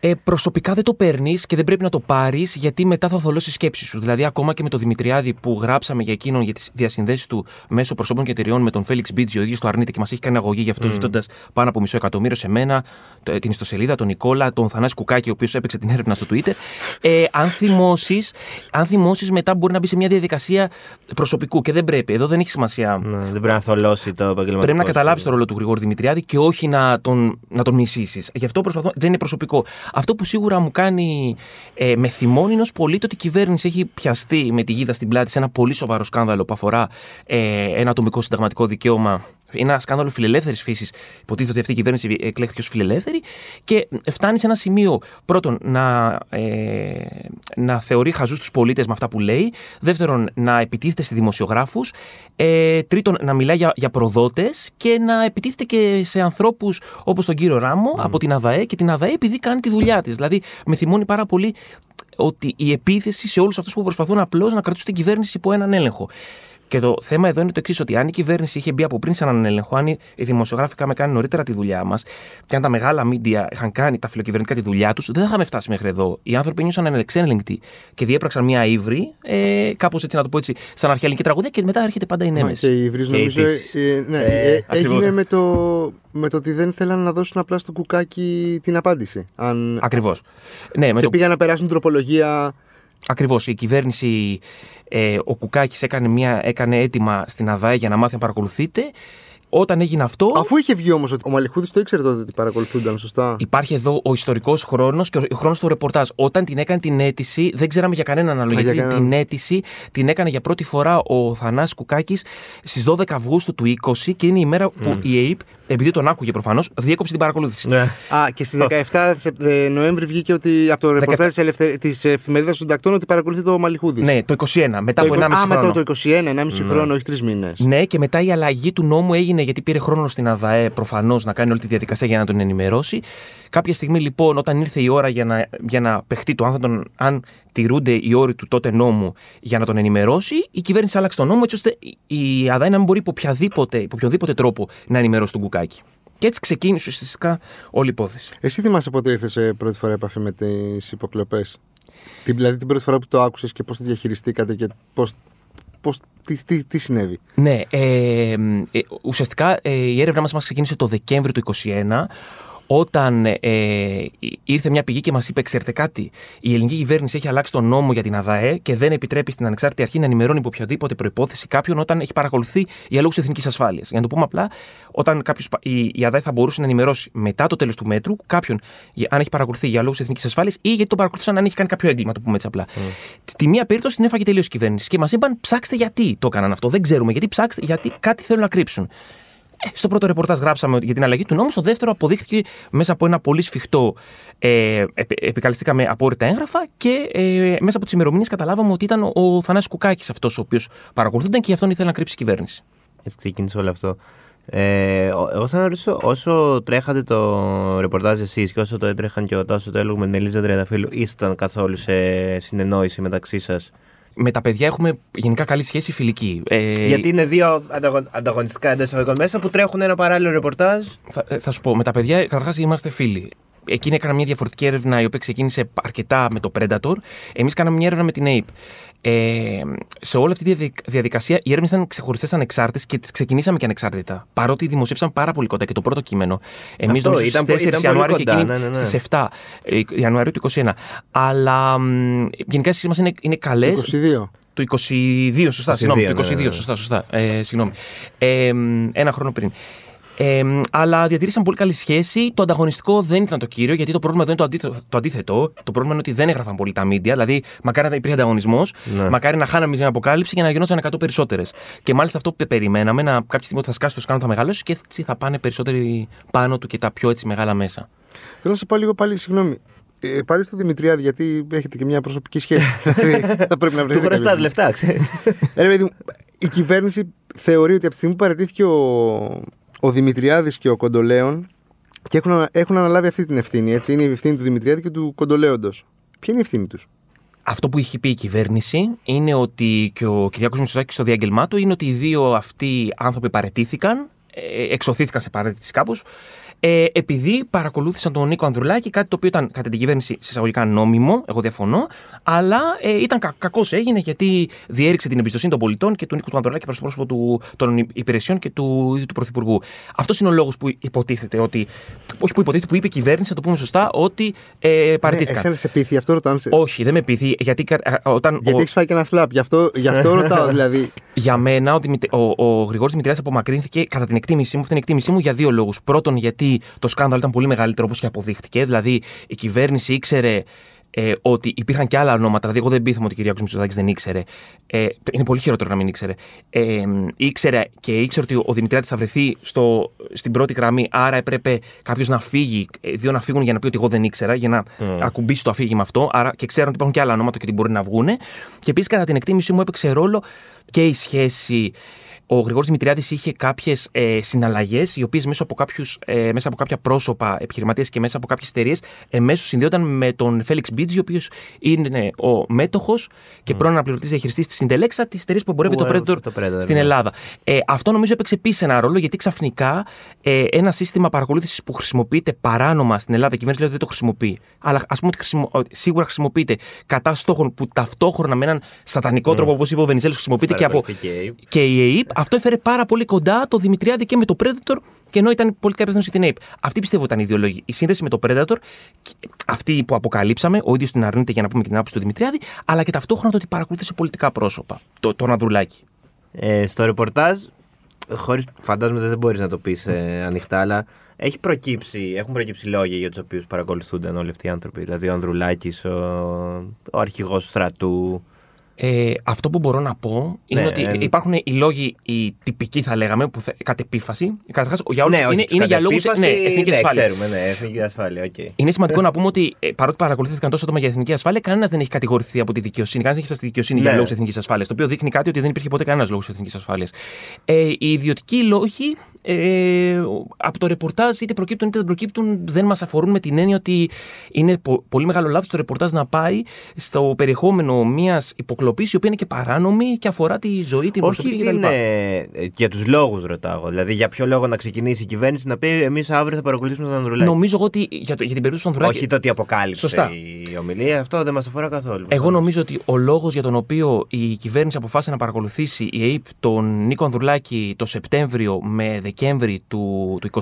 Ε, προσωπικά δεν το παίρνεις και δεν πρέπει να το πάρεις, γιατί μετά θα θολώσει η σκέψη σου. Δηλαδή, ακόμα και με το Δημητριάδη που γράψαμε για εκείνον για τις διασυνδέσεις του μέσω προσώπων και εταιριών με τον Φέληξ Μπίτζι, ο ίδιος το αρνείται και μας έχει κάνει αγωγή γι' αυτό, mm. ζητώντας πάνω από μισό εκατομμύριο σε μένα, το- την ιστοσελίδα, τον Νικόλα, τον Θανάση Κουκάκη, ο οποίος έπαιξε την έρευνα στο Twitter. Ε, αν θυμώσεις, αν θυμώσεις, μετά μπορεί να μπει σε μια διαδικασία προσωπικού και δεν πρέπει. Εδώ δεν έχει σημασία. Ναι, δεν πρέπει να θολώσει το επαγγελματικό. Πρέπει να σου. καταλάβεις το ρόλο του Γρηγόρη Δημητριάδη και όχι να τον, να τον μισήσεις. Γι' αυτό προσπαθώ. Δεν είναι προσωπικό. Αυτό που σίγουρα μου κάνει ε, με θυμώνει είναι ως πολίτη ότι η κυβέρνηση έχει πιαστεί με τη γίδα στην πλάτη σε ένα πολύ σοβαρό σκάνδαλο που αφορά ε, ένα ατομικό συνταγματικό δικαίωμα. Είναι ένας σκάνδαλος φιλελεύθερης φύσης. Υποτίθεται ότι αυτή η κυβέρνηση εκλέχθηκε ως φιλελεύθερη και φτάνει σε ένα σημείο πρώτον να, ε, να θεωρεί χαζούς τους πολίτες με αυτά που λέει. Δεύτερον, να επιτίθεται σε δημοσιογράφους. Ε, τρίτον, να μιλάει για, για προδότες και να επιτίθεται και σε ανθρώπους όπως τον κύριο Ράμο από την ΑΔΑΕ και την ΑΔΑΕ επειδή κάνει τη δουλειά της. Δηλαδή, με θυμώνει πάρα πολύ ότι η επίθεση σε όλους αυτούς που προσπαθούν απλώς να κρατήσουν την κυβέρνηση υπό έναν έλεγχο. Και το θέμα εδώ είναι το εξής: Ότι αν η κυβέρνηση είχε μπει από πριν σε έναν έλεγχο, αν οι δημοσιογράφοι είχαμε κάνει νωρίτερα τη δουλειά μας και αν τα μεγάλα μίντια είχαν κάνει τα φιλοκυβερνητικά τη δουλειά τους, δεν θα είχαμε φτάσει μέχρι εδώ. Οι άνθρωποι νιώσαν ανεξέλεγκτοι και διέπραξαν μια ύβρι, ε, κάπως έτσι να το πω έτσι, σαν αρχαιαλική τραγουδία και μετά έρχεται πάντα η Μα νέμεση. Και η Ivris Και η νομίζω της. ε, ναι, Ε, ε, ακριβώς. έγινε με το, με το ότι δεν θέλαν να δώσουν απλά στο κουκάκι την απάντηση. Αν, Ακριβώς. Ναι, με και το πήγαν να περάσουν τροπολογία. Ακριβώς. Η κυβέρνηση, ε, ο Κουκάκης έκανε, μια- έκανε αίτημα στην ΑΔΑΕ για να μάθει να παρακολουθείτε. Όταν έγινε αυτό, Αφού είχε βγει όμως ότι ο Μαλιχούδης το ήξερε τότε ότι παρακολουθούνταν, σωστά; υπάρχει εδώ ο ιστορικός χρόνος και ο χρόνος του ρεπορτάζ. Όταν την έκανε την αίτηση, δεν ξέραμε για κανέναν άλλο. Α, Γιατί για κανέναν. την αίτηση την έκανε για πρώτη φορά ο Θανάσης Κουκάκης στις 12 Αυγούστου του 20 και είναι η μέρα που η ΑΕΠ, επειδή τον άκουγε προφανώς, διέκοψε την παρακολούθηση. Ναι. Α, και στις 17 Σεπ- ε, Νοέμβρη βγήκε ότι από το ρεπορτάζ της εφημερίδας των τακτών ότι παρακολουθεί το Μαλιχούδης. Ναι, το 21, μετά από 1,5 Α, χρόνο. μετά το 21, 1,5 χρόνο, όχι τρεις μήνες. Ναι, και μετά η αλλαγή του νόμου έγινε γιατί πήρε χρόνο στην ΑΔΑΕ προφανώς να κάνει όλη τη διαδικασία για να τον ενημερώσει. Κάποια στιγμή λοιπόν, όταν ήρθε η ώρα για να, για να παιχτεί το αν, θα τον, αν τηρούνται οι όροι του τότε νόμου για να τον ενημερώσει, η κυβέρνηση άλλαξε τον νόμο έτσι ώστε η η ΑΔΑΕ να μην μπορεί υπό, οποιαδήποτε, υπό οποιοδήποτε τρόπο να ενημερώσει τον κουκάκι. Και έτσι ξεκίνησε ουσιαστικά όλη η υπόθεση. Εσύ θυμάσαι πότε ήρθες σε πρώτη φορά επαφή με τις υποκλοπές; Δηλαδή την πρώτη φορά που το άκουσες και πώς το διαχειριστήκατε και πώς, πώς, τι, τι, τι συνέβη; Ναι, ε, ε, ουσιαστικά ε, η έρευνά μας, μας ξεκίνησε το Δεκέμβριο του 2021 όταν ε, ήρθε μια πηγή και μας είπε: Ξέρετε κάτι, η ελληνική κυβέρνηση έχει αλλάξει τον νόμο για την ΑΔΑΕ και δεν επιτρέπει στην ανεξάρτητη αρχή να ενημερώνει υπό οποιαδήποτε προπόθεση κάποιον όταν έχει παρακολουθεί για λόγου εθνικής ασφάλειας. Για να το πούμε απλά, όταν κάποιος, η, η ΑΔΑΕ θα μπορούσε να ενημερώσει μετά το τέλος του μέτρου κάποιον για- αν έχει παρακολουθεί για λόγου εθνικής ασφάλειας ή γιατί τον παρακολουθούσαν αν έχει κάνει κάποιο έγκλημα, το πούμε έτσι απλά. Τη μία περίπτωση την έφαγε τελείως η κυβέρνηση και μας είπαν: Ψάξτε γιατί το έκαναν αυτό. Δεν ξέρουμε γιατί, ψάξτε γιατί κάτι θέλουν να κρύψουν. Ε, στο πρώτο ρεπορτάζ γράψαμε για την αλλαγή του νόμου. Στο δεύτερο αποδείχθηκε μέσα από ένα πολύ σφιχτό. Ε, επι- επικαλεστήκαμε απόρριτα έγγραφα και ε, μέσα από τις ημερομηνίες καταλάβαμε ότι ήταν ο, ο Θανάσης Κουκάκης αυτός ο οποίος παρακολουθούνταν και γι' αυτόν ήθελε να κρύψει η κυβέρνηση. Έτσι ξεκίνησε όλο αυτό. Ε, ο- εγώ θα ρωτήσω, όσο τρέχατε το ρεπορτάζ εσείς και όσο το έτρεχαν και ο Τάσος το έλεγχο με την Ελίζα Τριανταφύλου, ήσταν καθόλου σε συνεννόηση μεταξύ σας; Με τα παιδιά έχουμε γενικά καλή σχέση φιλική. Ε, Γιατί είναι δύο ανταγων, ανταγωνιστικά εντός εισαγωγικών μέσα που τρέχουν ένα παράλληλο ρεπορτάζ. Θα, ε, θα σου πω, με τα παιδιά καταρχάς είμαστε φίλοι. Εκείνη έκανα μια διαφορετική έρευνα η οποία ξεκίνησε αρκετά με το Predator. Εμείς κάναμε μια έρευνα με την Ape. Ε, σε όλη αυτή τη διαδικ- διαδικασία οι έρευνες ήταν ξεχωριστές ανεξάρτητες και τις ξεκινήσαμε και ανεξάρτητα. Παρότι δημοσίευσαν πάρα πολύ κοντά και το πρώτο κείμενο. Εμείς Αυτό, νομίζω ήταν στις πο- 4 ήταν πολύ Ιανουάριου και κοντά, εκείνη ναι, ναι, ναι. στις 7 ε, Ιανουαρίου του 2021. Αλλά μ, γενικά οι σχέσει μας είναι, είναι καλές. 22. Το 22, σωστά, 22, συγγνώμη. ναι, Το 22, ναι, ναι. σωστά, σωστά. Ε, συγγνώμη. Ε, μ, ένα χρόνο πριν. Ε, μ, αλλά διατηρήσαν πολύ καλή σχέση. Το ανταγωνιστικό δεν ήταν το κύριο, γιατί το πρόβλημα εδώ είναι το, αντίθετο, το αντίθετο. Το πρόβλημα είναι ότι δεν έγραφαν πολύ τα μίντια. Δηλαδή, μακάρι να υπήρχε ανταγωνισμός, Ναι. μακάρι να χάναμε μια αποκάλυψη και να γινόταν 100 περισσότερες. Και μάλιστα αυτό που περιμέναμε, να, κάποια στιγμή ότι θα σκάσει το σκάνο, θα μεγαλώσει και έτσι θα πάνε περισσότεροι πάνω του και τα πιο έτσι μεγάλα μέσα. Θέλω να σε πάω λίγο πάλι, συγγνώμη. Ε, πάλι στο Δημητριάδη, γιατί έχετε και μια προσωπική σχέση. Δηλαδή, θα πρέπει να Του βρείτε. χρωστά κάποιο- λεφτά, ξέρεις. Ε, ρε παιδί μου, η κυβέρνηση θεωρεί ότι από τη στιγμή που παραιτήθηκε ο, ο Δημητριάδης και ο Κοντολέων και έχουν, ανα- έχουν αναλάβει αυτή την ευθύνη. Έτσι. Είναι η ευθύνη του Δημητριάδη και του Κοντολέοντος. Ποια είναι η ευθύνη τους; Αυτό που έχει πει η κυβέρνηση είναι ότι και ο Κυριάκος Μητσοτάκης στο διάγγελμά του είναι ότι οι δύο αυτοί άνθρωποι παρετήθηκαν, ε, εξωθήθηκαν σε παρέτηση κάπως, ε, επειδή παρακολούθησαν τον Νίκο Ανδρουλάκη, κάτι το οποίο ήταν κατά την κυβέρνηση συσσαγωγικά νόμιμο, εγώ διαφωνώ, αλλά ε, ήταν κα, κακώ έγινε γιατί διέριξε την εμπιστοσύνη των πολιτών και του Νίκου του Ανδρουλάκη προς το πρόσωπο του, των υπηρεσιών και του ίδιου του Πρωθυπουργού. Αυτός είναι ο λόγος που υποτίθεται ότι. Όχι που υποτίθεται, που είπε η κυβέρνηση, να το πούμε σωστά, ότι ε, παρετήθηκαν. Ναι, εσένα σε πείθει, αυτό ρωτάω. αν σε- Όχι, δεν με πείθει, γιατί κα- α, όταν. Γιατί ο- έχεις φάει και ένα σλαπ. Γι' αυτό, γι αυτό ρωτάω δηλαδή. για μένα, ο, Δημητρη... ο, ο Γρηγόρης Δημητριάδης απομακρύνθηκε κατά την εκτίμησή μου. Αυτή είναι η εκτίμησή μου για δύο λόγους. Πρώτον, γιατί το σκάνδαλο ήταν πολύ μεγαλύτερο όπως και αποδείχτηκε. Δηλαδή, η κυβέρνηση ήξερε ε, ότι υπήρχαν και άλλα ονόματα. Δηλαδή, εγώ δεν πείθομαι ότι ο Κυριάκο Μητσοτάκης δεν ήξερε. Ε, είναι πολύ χειρότερο να μην ήξερε. Ε, ήξερε και ήξερε ότι ο Δημητριάδη θα βρεθεί στο, στην πρώτη γραμμή. Άρα έπρεπε κάποιος να φύγει, ε, δύο να φύγουν για να πει ότι εγώ δεν ήξερα, για να ακουμπήσει το αφήγημα αυτό. Άρα και ξέρουν ότι υπάρχουν και άλλα ονόματα και ότι μπορεί να βγούνε. Και επίσης, κατά την εκτίμησή μου, έπαιξε ρόλο και η σχέση ο Γρηγόρης Δημητριάδης είχε κάποιες ε, συναλλαγές, οι οποίες μέσα, από κάποιους, ε, μέσα από κάποια πρόσωπα επιχειρηματίες και μέσα από κάποιες εταιρείες εμέσως συνδέονταν με τον Φέληξ Μπίτζη, ο οποίος είναι ο μέτοχος και πρώην αναπληρωτής διαχειριστής της Συντελέξα, της εταιρείας που εμπορεύει Που, το ε, Predator, το Predator, στην ναι. Ελλάδα. Ε, αυτό νομίζω έπαιξε επίσης ένα ρόλο γιατί ξαφνικά ε, ένα σύστημα παρακολούθησης που χρησιμοποιείται παράνομα στην Ελλάδα, η κυβέρνηση λέει ότι δεν το χρησιμοποιεί, αλλά ας πούμε ότι χρησιμο- ότι σίγουρα χρησιμοποιείται κατά στόχων που ταυτόχρονα με έναν σατανικό τρόπο, όπως είπε ο Βενιζέλος, χρησιμοποιείται και από Παρακολουθεί και η ΑΕΠ. Και η ΑΕΠ. Αυτό έφερε πάρα πολύ κοντά το Δημητριάδη και με το Predator, και ενώ ήταν πολιτικά υπεύθυνο για την ΑΕΠ. Αυτή πιστεύω ήταν η ιδεολογία. Η σύνδεση με το Predator, και αυτή που αποκαλύψαμε, ο ίδιος την αρνείται για να πούμε και την άποψη του Δημητριάδη, αλλά και ταυτόχρονα το ότι παρακολούθησε πολιτικά πρόσωπα. Το, τον Ανδρουλάκη. Ε, στο ρεπορτάζ, χωρίς, φαντάζομαι δεν μπορείς να το πεις ε, ανοιχτά, αλλά έχει προκύψει, έχουν προκύψει λόγια για τους οποίους παρακολουθούνταν όλοι αυτοί οι άνθρωποι. Δηλαδή ο Ανδρουλάκης, ο, ο αρχηγός του στρατού. Ε, αυτό που μπορώ να πω είναι Ναι, ότι ε, υπάρχουν οι λόγοι, οι τυπικοί θα λέγαμε, που θα, κατ' επίφαση. Καταρχάς, για όλους ναι, όχι, είναι, τους είναι για λόγου κατ' ναι, επίφαση, εθνικής ναι, ασφάλειας. Ξέρουμε, ναι, εθνική ασφάλεια, οκ. Είναι σημαντικό να πούμε ότι ε, παρότι παρακολουθήθηκαν τόσο άτομα για εθνική ασφάλεια, κανένας δεν έχει κατηγορηθεί από τη δικαιοσύνη. Κανένας δεν έχει φτάσει στη δικαιοσύνη για Ναι. λόγους εθνικής ασφάλειας. Το οποίο δείχνει κάτι ότι δεν υπήρχε ποτέ κανένας λόγος εθνικής ασφάλειας. Ε, οι ιδιωτικοί λόγοι ε, από το ρεπορτάζ είτε προκύπτουν είτε δεν προκύπτουν δεν μας αφορούν με την έννοια ότι είναι πο- πολύ μεγάλο λάθος το ρεπορτάζ να πάει στο περιεχόμενο μιας υποκλοπή η οποία είναι και παράνομη και αφορά τη ζωή, την Όχι προσωπική την, κτλ. ε, για τους λόγους ρωτάω. εγώ. Δηλαδή για ποιο λόγο να ξεκινήσει η κυβέρνηση να πει εμείς αύριο θα παρακολουθήσουμε τον Ανδρουλάκη. Νομίζω εγώ ότι για, το, για την περίπτωση του Ανδρουλάκη. Όχι το ότι αποκάλυψε Σωστά. η ομιλία, αυτό δεν μας αφορά καθόλου. Εγώ νομίζω ότι ο λόγος για τον οποίο η κυβέρνηση αποφάσισε να παρακολουθήσει η ΑΕΠ τον Νίκο Ανδρουλάκη το Σεπτέμβριο με Δεκέμβρη του, του 2021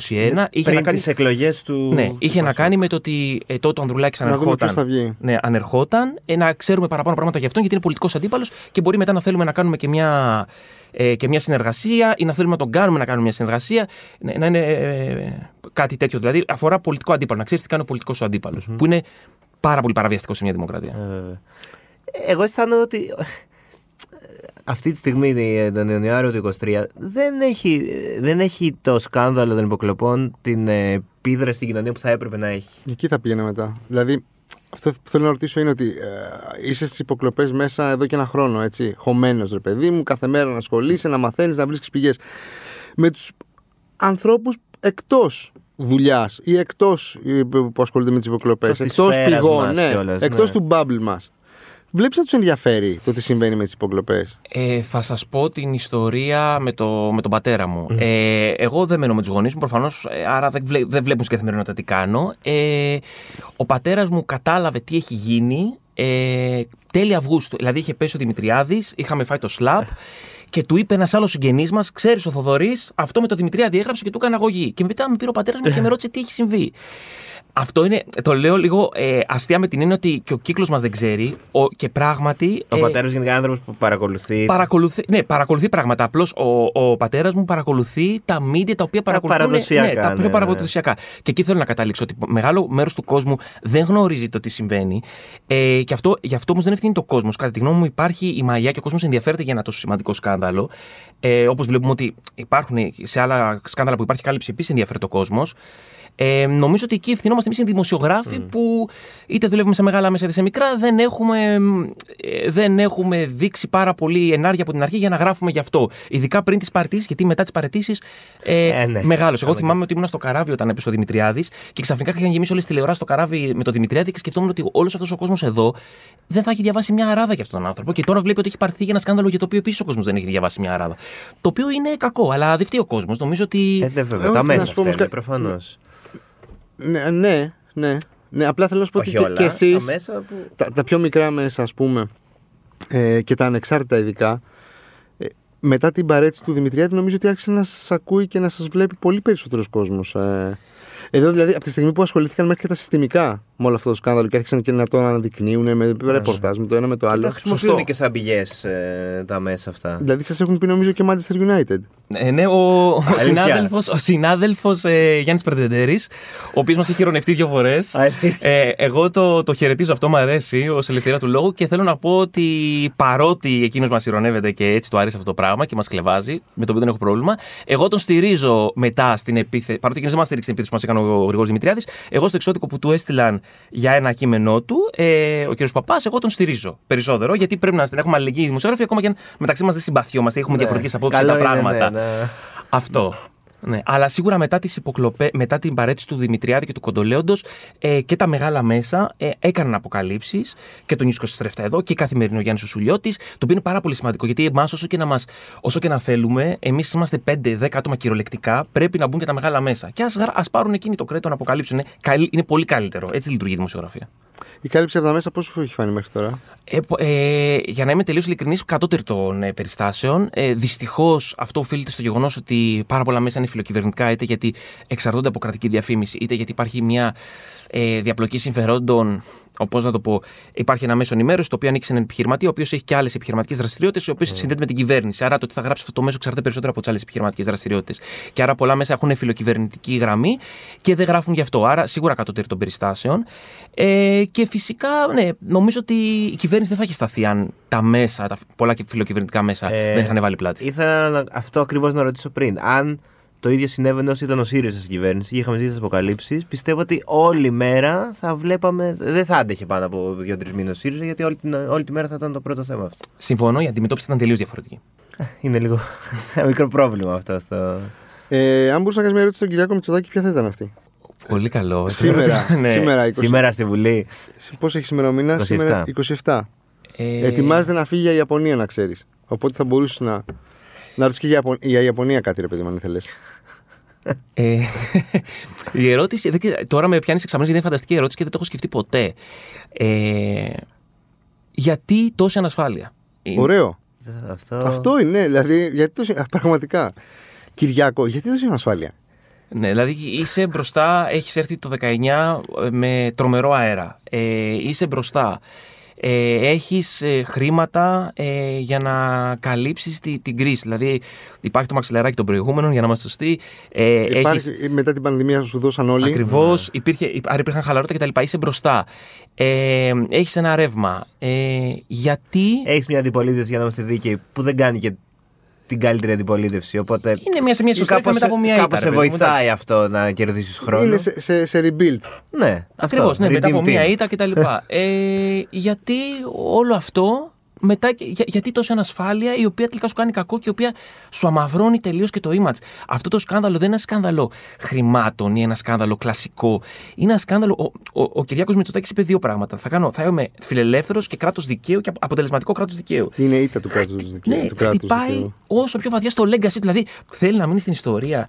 είχε πριν να κάνει. τις εκλογές του. Ναι, είχε του να Πασόκ. κάνει με το ότι ε, τότε ο Ανδρουλάκης Να δούμε ποιος ανερχόταν. θα βγει. Ναι, ανερχόταν, ε, να ξέρουμε παραπάνω πράγματα για αυτόν γιατί είναι πολιτικός αντίπαλο και μπορεί μετά να θέλουμε να κάνουμε και μια, ε, και μια συνεργασία ή να θέλουμε να τον κάνουμε να κάνουμε μια συνεργασία. ναι, Να είναι ε, κάτι τέτοιο. Δηλαδή αφορά πολιτικό αντίπαλο. Να ξέρεις τι κάνει ο πολιτικός σου αντίπαλος. Που είναι πάρα πολύ παραβιαστικό σε μια δημοκρατία. Ε, Εγώ αισθάνομαι ότι ε, αυτή τη στιγμή, ε, τον Ιανουάριο του 2023, δεν έχει, δεν έχει το σκάνδαλο των υποκλοπών την ε, επίδραση στην κοινωνία που θα έπρεπε να έχει. Εκεί θα πήγαινα μετά. Δηλαδή, αυτό που θέλω να ρωτήσω είναι ότι ε, είσαι στις υποκλοπές μέσα εδώ και ένα χρόνο, έτσι. Χωμένος, ρε παιδί μου, κάθε μέρα να ασχολείσαι, να μαθαίνεις, να βρίσκεις πηγές. Με τους ανθρώπους εκτός δουλειάς ή εκτός που ασχολούνται με τις υποκλοπές, Εκτός της εκτός σφαίρας πηγών, μας ναι, κιόλας, εκτός ναι. του bubble μας. Βλέπεις να τους ενδιαφέρει το τι συμβαίνει με τις υποκλοπές; Ε, θα σας πω την ιστορία με, το, με τον πατέρα μου. Ε, εγώ δεν μένω με τους γονείς μου, προφανώς, άρα δεν, βλέ, δεν βλέπουν στην καθημερινότητα τι κάνω. Ε, ο πατέρας μου κατάλαβε τι έχει γίνει ε, τέλη Αυγούστου. Δηλαδή είχε πέσει ο Δημητριάδης, είχαμε φάει το σλαπ και του είπε ένας άλλος συγγενής μας: Ξέρεις ο Θοδωρής, αυτό με το Δημητριάδη έγραψε και του έκανε αγωγή. Και μετά με πήρε ο πατέρας μου και με ρώτησε τι έχει συμβεί. Αυτό είναι, το λέω λίγο ε, αστεία με την έννοια ότι και ο κύκλος μας δεν ξέρει ο, και πράγματι. Ο ε, πατέρας γενικά είναι άνθρωπος που παρακολουθεί. Παρακολουθεί, ναι, παρακολουθεί πράγματα. Απλώς ο, ο πατέρας μου παρακολουθεί τα media τα οποία παρακολουθούν. παραδοσιακά, Ναι, τα πιο ναι, παραδοσιακά. Και εκεί θέλω να καταλήξω ότι μεγάλο μέρος του κόσμου δεν γνωρίζει το τι συμβαίνει. Ε, και αυτό, γι' αυτό όμως δεν ευθύνει το κόσμος. Κατά τη γνώμη μου, υπάρχει η μαγιά και ο κόσμος ενδιαφέρεται για ένα τόσο σημαντικό σκάνδαλο. Ε, Όπως βλέπουμε ότι υπάρχουν σε άλλα σκάνδαλα που υπάρχει κάλυψη, επίσης ενδιαφέρεται ο κόσμος. Ε, νομίζω ότι εκεί ευθυνόμαστε εμείς οι δημοσιογράφοι που είτε δουλεύουμε σε μεγάλα μέσα είτε σε μικρά, δεν έχουμε, ε, δεν έχουμε δείξει πάρα πολύ ενάργεια από την αρχή για να γράφουμε γι' αυτό. Ειδικά πριν τις παρετήσεις, γιατί μετά τις παρετήσεις ε, Ε, ναι. μεγάλο. Εγώ Άμα θυμάμαι ότι ήμουν στο καράβι όταν έπεσε ο Δημητριάδης και ξαφνικά είχαν γεμίσει όλες τις τηλεοράσεις στο καράβι με τον Δημητριάδη και σκεφτόμουν ότι όλος αυτός ο κόσμος εδώ δεν θα έχει διαβάσει μια αράδα για αυτόν τον άνθρωπο. Και τώρα βλέπει ότι έχει πάρθει για ένα σκάνδαλο για το οποίο επίση ο κόσμος δεν έχει διαβάσει μια αράδα. Το οποίο είναι κακό, αλλά δεν φταίει ο κόσμος. Νομίζω ότι. Ε, ναι, βέβαια, Ε, τα όχι, να μέσα σου πω όμως φταίνε, κα- προφανώς. Ναι, ναι, ναι. ναι απλά θέλω να σου πω ότι Όχι και, όλα. και εσεί. Τα μέσα που. τα, τα πιο μικρά μέσα, ας πούμε, ε, και τα ανεξάρτητα ειδικά, ε, μετά την παρέτηση του Δημητριάδη, νομίζω ότι άρχισε να σας ακούει και να σας βλέπει πολύ περισσότερος κόσμος. Ε. Εδώ δηλαδή, από τη στιγμή που ασχολήθηκαν μέχρι και τα συστημικά με όλο αυτό το σκάνδαλο και άρχισαν και να το αναδεικνύουν με ρεπορτάζ, με το ένα με το Τα άλλο. χρησιμοποιούν Σωστό. και σαν πηγές τα μέσα αυτά. Δηλαδή, σας έχουν πει νομίζω και Manchester United. Ε, ναι, ο, ο Αλήθεια. συνάδελφος, ο συνάδελφος ε, Γιάννης Περτεντέρης, ο οποίος μας έχει ηρωνευτεί δύο φορές. Αλήθεια. Ε, εγώ το, το χαιρετίζω, αυτό μου αρέσει ως ελευθερία του λόγου και θέλω να πω ότι παρότι εκείνος μας ηρωνεύεται και έτσι του αρέσει αυτό το πράγμα και μας κλεβάζει, με το οποίο δεν έχω πρόβλημα, εγώ τον στηρίζω μετά στην επίθεση, παρότι εκείνος δεν μας στήριξε την επίθεση που μας έκανε έκανε ο Γρηγόρης Δημητριάδης. Εγώ στο εξώδικο που του έστειλαν για ένα κείμενό του, ε, ο κ. Παπάς, εγώ τον στηρίζω περισσότερο, γιατί πρέπει να έχουμε αλληλεγγύη δημοσιογράφοι, ακόμα και αν μεταξύ μας δεν συμπαθιόμαστε, έχουμε Ναι. διαφορετικές απόψεις για Καλό τα είναι, πράγματα. ναι, ναι. Αυτό. Ναι. Αλλά σίγουρα μετά, τις υποκλοπέ, μετά την παρέτηση του Δημητριάδη και του Κοντολέοντος ε, και τα μεγάλα μέσα ε, έκαναν αποκαλύψεις και το News 24 εδώ και η καθημερινή ο Γιάννης ο Σουλιώτη. Το οποίο είναι πάρα πολύ σημαντικό γιατί εμάς, όσο, και να μας, όσο και να θέλουμε, εμείς είμαστε 5-10 άτομα κυριολεκτικά, πρέπει να μπουν και τα μεγάλα μέσα. Και ας ας πάρουν εκείνοι το κρέτος να αποκαλύψουν. Είναι, καλύ- είναι πολύ καλύτερο. Έτσι λειτουργεί η δημοσιογραφία. Η κάλυψη από τα μέσα πώ σου έχει φανεί μέχρι τώρα; Ε, πο- ε, για να είμαι τελείως ειλικρινής, κατώτερη των ε, περιστάσεων. Ε, Δυστυχώς αυτό οφείλεται στο γεγονός ότι πάρα πολλά μέσα είναι φιλοκυβερνητικά, είτε γιατί εξαρτώνται από κρατική διαφήμιση, είτε γιατί υπάρχει μια ε, διαπλοκή συμφερόντων. Όπω να το πω, υπάρχει ένα μέσο ενημέρωση το οποίο ανοίξει έναν επιχειρηματία, ο οποίος έχει και άλλες επιχειρηματικές δραστηριότητες, οι οποίες συνδέονται με την κυβέρνηση. Άρα το τι θα γράψει αυτό το μέσο εξαρτάται περισσότερο από τις άλλες επιχειρηματικές δραστηριότητες. Και άρα πολλά μέσα έχουν φιλοκυβερνητική γραμμή και δεν γράφουν γι' αυτό. Άρα σίγουρα κατώτερη των περιστάσεων. Ε, και φυσικά, ναι, νομίζω ότι η κυβέρνηση δεν θα έχει σταθεί αν τα μέσα, τα πολλά και φιλοκυβερνητικά μέσα Ε, δεν είχαν βάλει πλάτη. Ήθελα να- αυτό ακριβώς να ρωτήσω πριν. Αν το ίδιο συνέβαινε όσο ήταν ο ΣΥΡΙΖΑ στην κυβέρνηση και είχαμε ζήσει τις αποκαλύψεις, πιστεύω ότι όλη μέρα θα βλέπαμε. Δεν θα άντεχε πάνω από δύο-τρεις μήνες ο ΣΥΡΙΖΑ, γιατί όλη, την, όλη τη μέρα θα ήταν το πρώτο θέμα αυτό. Συμφωνώ, η αντιμετώπιση ήταν τελείως διαφορετική. Είναι λίγο ένα μικρό πρόβλημα αυτό. Στο... Ε, αν μπορούσα να κάνεις μια ερώτηση στον Κυριάκο Μητσοτάκη, ποια θα ήταν αυτή; Πολύ καλό. Σήμερα. ναι. σήμερα 20... Σήμερα στη Βουλή. Πώς έχεις ημερομηνία, 27. σήμερα 27. Ε, Ετοιμάζεται να φύγει για Ιαπωνία, να ξέρεις. Οπότε θα μπορούσες να. Να ρωτήσεις και για, Ιαπω- για Ιαπωνία κάτι, ρε παιδί μου, αν ήθελες. Ε, η ερώτηση. δεν ξέρω, τώρα με πιάνεις εξαμενή γιατί είναι φανταστική ερώτηση και δεν το έχω σκεφτεί ποτέ. Ε, γιατί τόση ανασφάλεια. Είναι- Ωραίο. Αυτό... Αυτό είναι, δηλαδή, γιατί τόσο. α, Πραγματικά. Κυριάκο, γιατί τόση ανασφάλεια; Ναι, δηλαδή είσαι μπροστά, έχεις έρθει το 19 με τρομερό αέρα. Ε, είσαι μπροστά. Ε, έχεις ε, χρήματα ε, για να καλύψεις τη- την κρίση. Δηλαδή υπάρχει το μαξιλεράκι των προηγούμενων, για να είμαστε σωστοί. Ε, έχεις, Υπάρχει, μετά την πανδημία σου δώσαν όλοι. Ακριβώς. Υπήρχε, υπ- άρα υπήρχαν χαλαρότητα κτλ. Είσαι μπροστά. Ε, Έχεις ένα ρεύμα. Ε, γιατί. Έχεις μια αντιπολίτευση για να είμαστε δίκαιοι που δεν κάνει και την καλύτερη αντιπολίτευση. Οπότε. είναι μια σε μια σωστή κάπως μετά από μια κάπως ήττα. σε ρε παιδί μου, εντάξει. βοηθάει αυτό να κερδίσεις χρόνο. Είναι σε, σε, σε rebuild. Ναι, Ακριβώς, αυτό. ναι, μετά από Redeem μία team. ήττα κτλ. ε, γιατί όλο αυτό. Μετά, για, γιατί τόση ανασφάλεια η οποία τελικά σου κάνει κακό και η οποία σου αμαυρώνει τελείως και το image. Αυτό το σκάνδαλο δεν είναι ένα σκάνδαλο χρημάτων ή ένα σκάνδαλο κλασικό. Είναι ένα σκάνδαλο. Ο, ο, ο Κυριάκος Μητσοτάκης είπε δύο πράγματα. Θα, κάνω, θα είμαι φιλελεύθερος και κράτος δικαίου και αποτελεσματικό κράτος δικαίου. Είναι ήττα του κράτους δικαίου. Ναι, του κράτους χτυπάει δικαίου. όσο πιο βαθιά στο legacy του. Δηλαδή, θέλει να μείνει στην ιστορία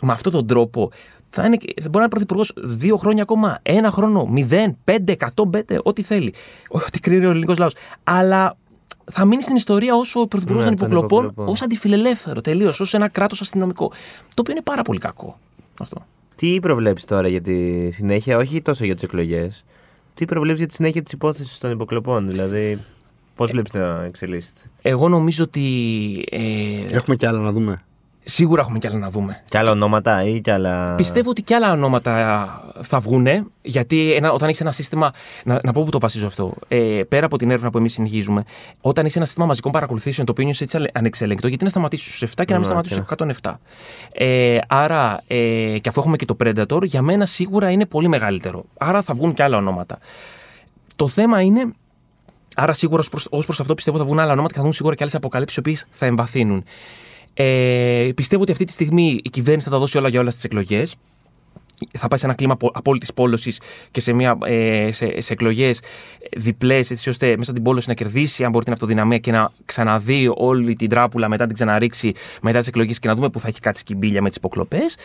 με αυτόν τον τρόπο. Θα, είναι, θα μπορεί να είναι πρωθυπουργός δύο χρόνια ακόμα, ένα χρόνο, μηδέν, πέντε, εκατό, πέντε, ό,τι θέλει. Ό,τι κρίνει ο ελληνικός λαός. Αλλά θα μείνει στην ιστορία όσο ο πρωθυπουργός Ναι, των των υποκλοπών, υποκλοπών. ως αντιφιλελεύθερο τελείως, ως ένα κράτος αστυνομικό. Το οποίο είναι πάρα πολύ κακό. Αυτό. Τι προβλέπει τώρα για τη συνέχεια, όχι τόσο για τις εκλογές. Τι προβλέπει για τη συνέχεια της υπόθεσης των υποκλοπών, δηλαδή. Πώς βλέπεις να εξελίσσεται; Εγώ νομίζω ότι ε, Έχουμε κι άλλα να δούμε. Σίγουρα έχουμε κι άλλα να δούμε. Κι άλλα ονόματα ή κι άλλα. Πιστεύω ότι και άλλα ονόματα θα βγουν, γιατί ένα, όταν έχεις ένα σύστημα. Να, να πω που το βασίζω αυτό. Ε, πέρα από την έρευνα που εμείς συνεχίζουμε, όταν έχεις ένα σύστημα μαζικών παρακολουθήσεων το οποίο είναι έτσι ανεξέλεγκτο, γιατί να σταματήσεις στους 7 και να μην Ναι, σταματήσεις ναι. στους 107. Ε, άρα, ε, και αφού έχουμε και το Predator, για μένα σίγουρα είναι πολύ μεγαλύτερο. Άρα θα βγουν και άλλα ονόματα. Το θέμα είναι. Άρα, σίγουρα ως προ αυτό πιστεύω θα βγουν άλλα ονόματα και θα βγουν σίγουρα και άλλες αποκαλύψεις, οι οποίες θα εμβαθύνουν. Ε, πιστεύω ότι αυτή τη στιγμή η κυβέρνηση θα τα δώσει όλα για όλα στι εκλογές. Θα πάει σε ένα κλίμα απόλυτης πόλωσης και σε, μια, ε, σε, σε εκλογές διπλές, έτσι ώστε μέσα την πόλωση να κερδίσει, αν μπορεί την αυτοδυναμία και να ξαναδεί όλη την τράπουλα μετά την ξαναρίξει μετά τις εκλογές και να δούμε που θα έχει κάτσει κυμπίλια με τις υποκλοπές.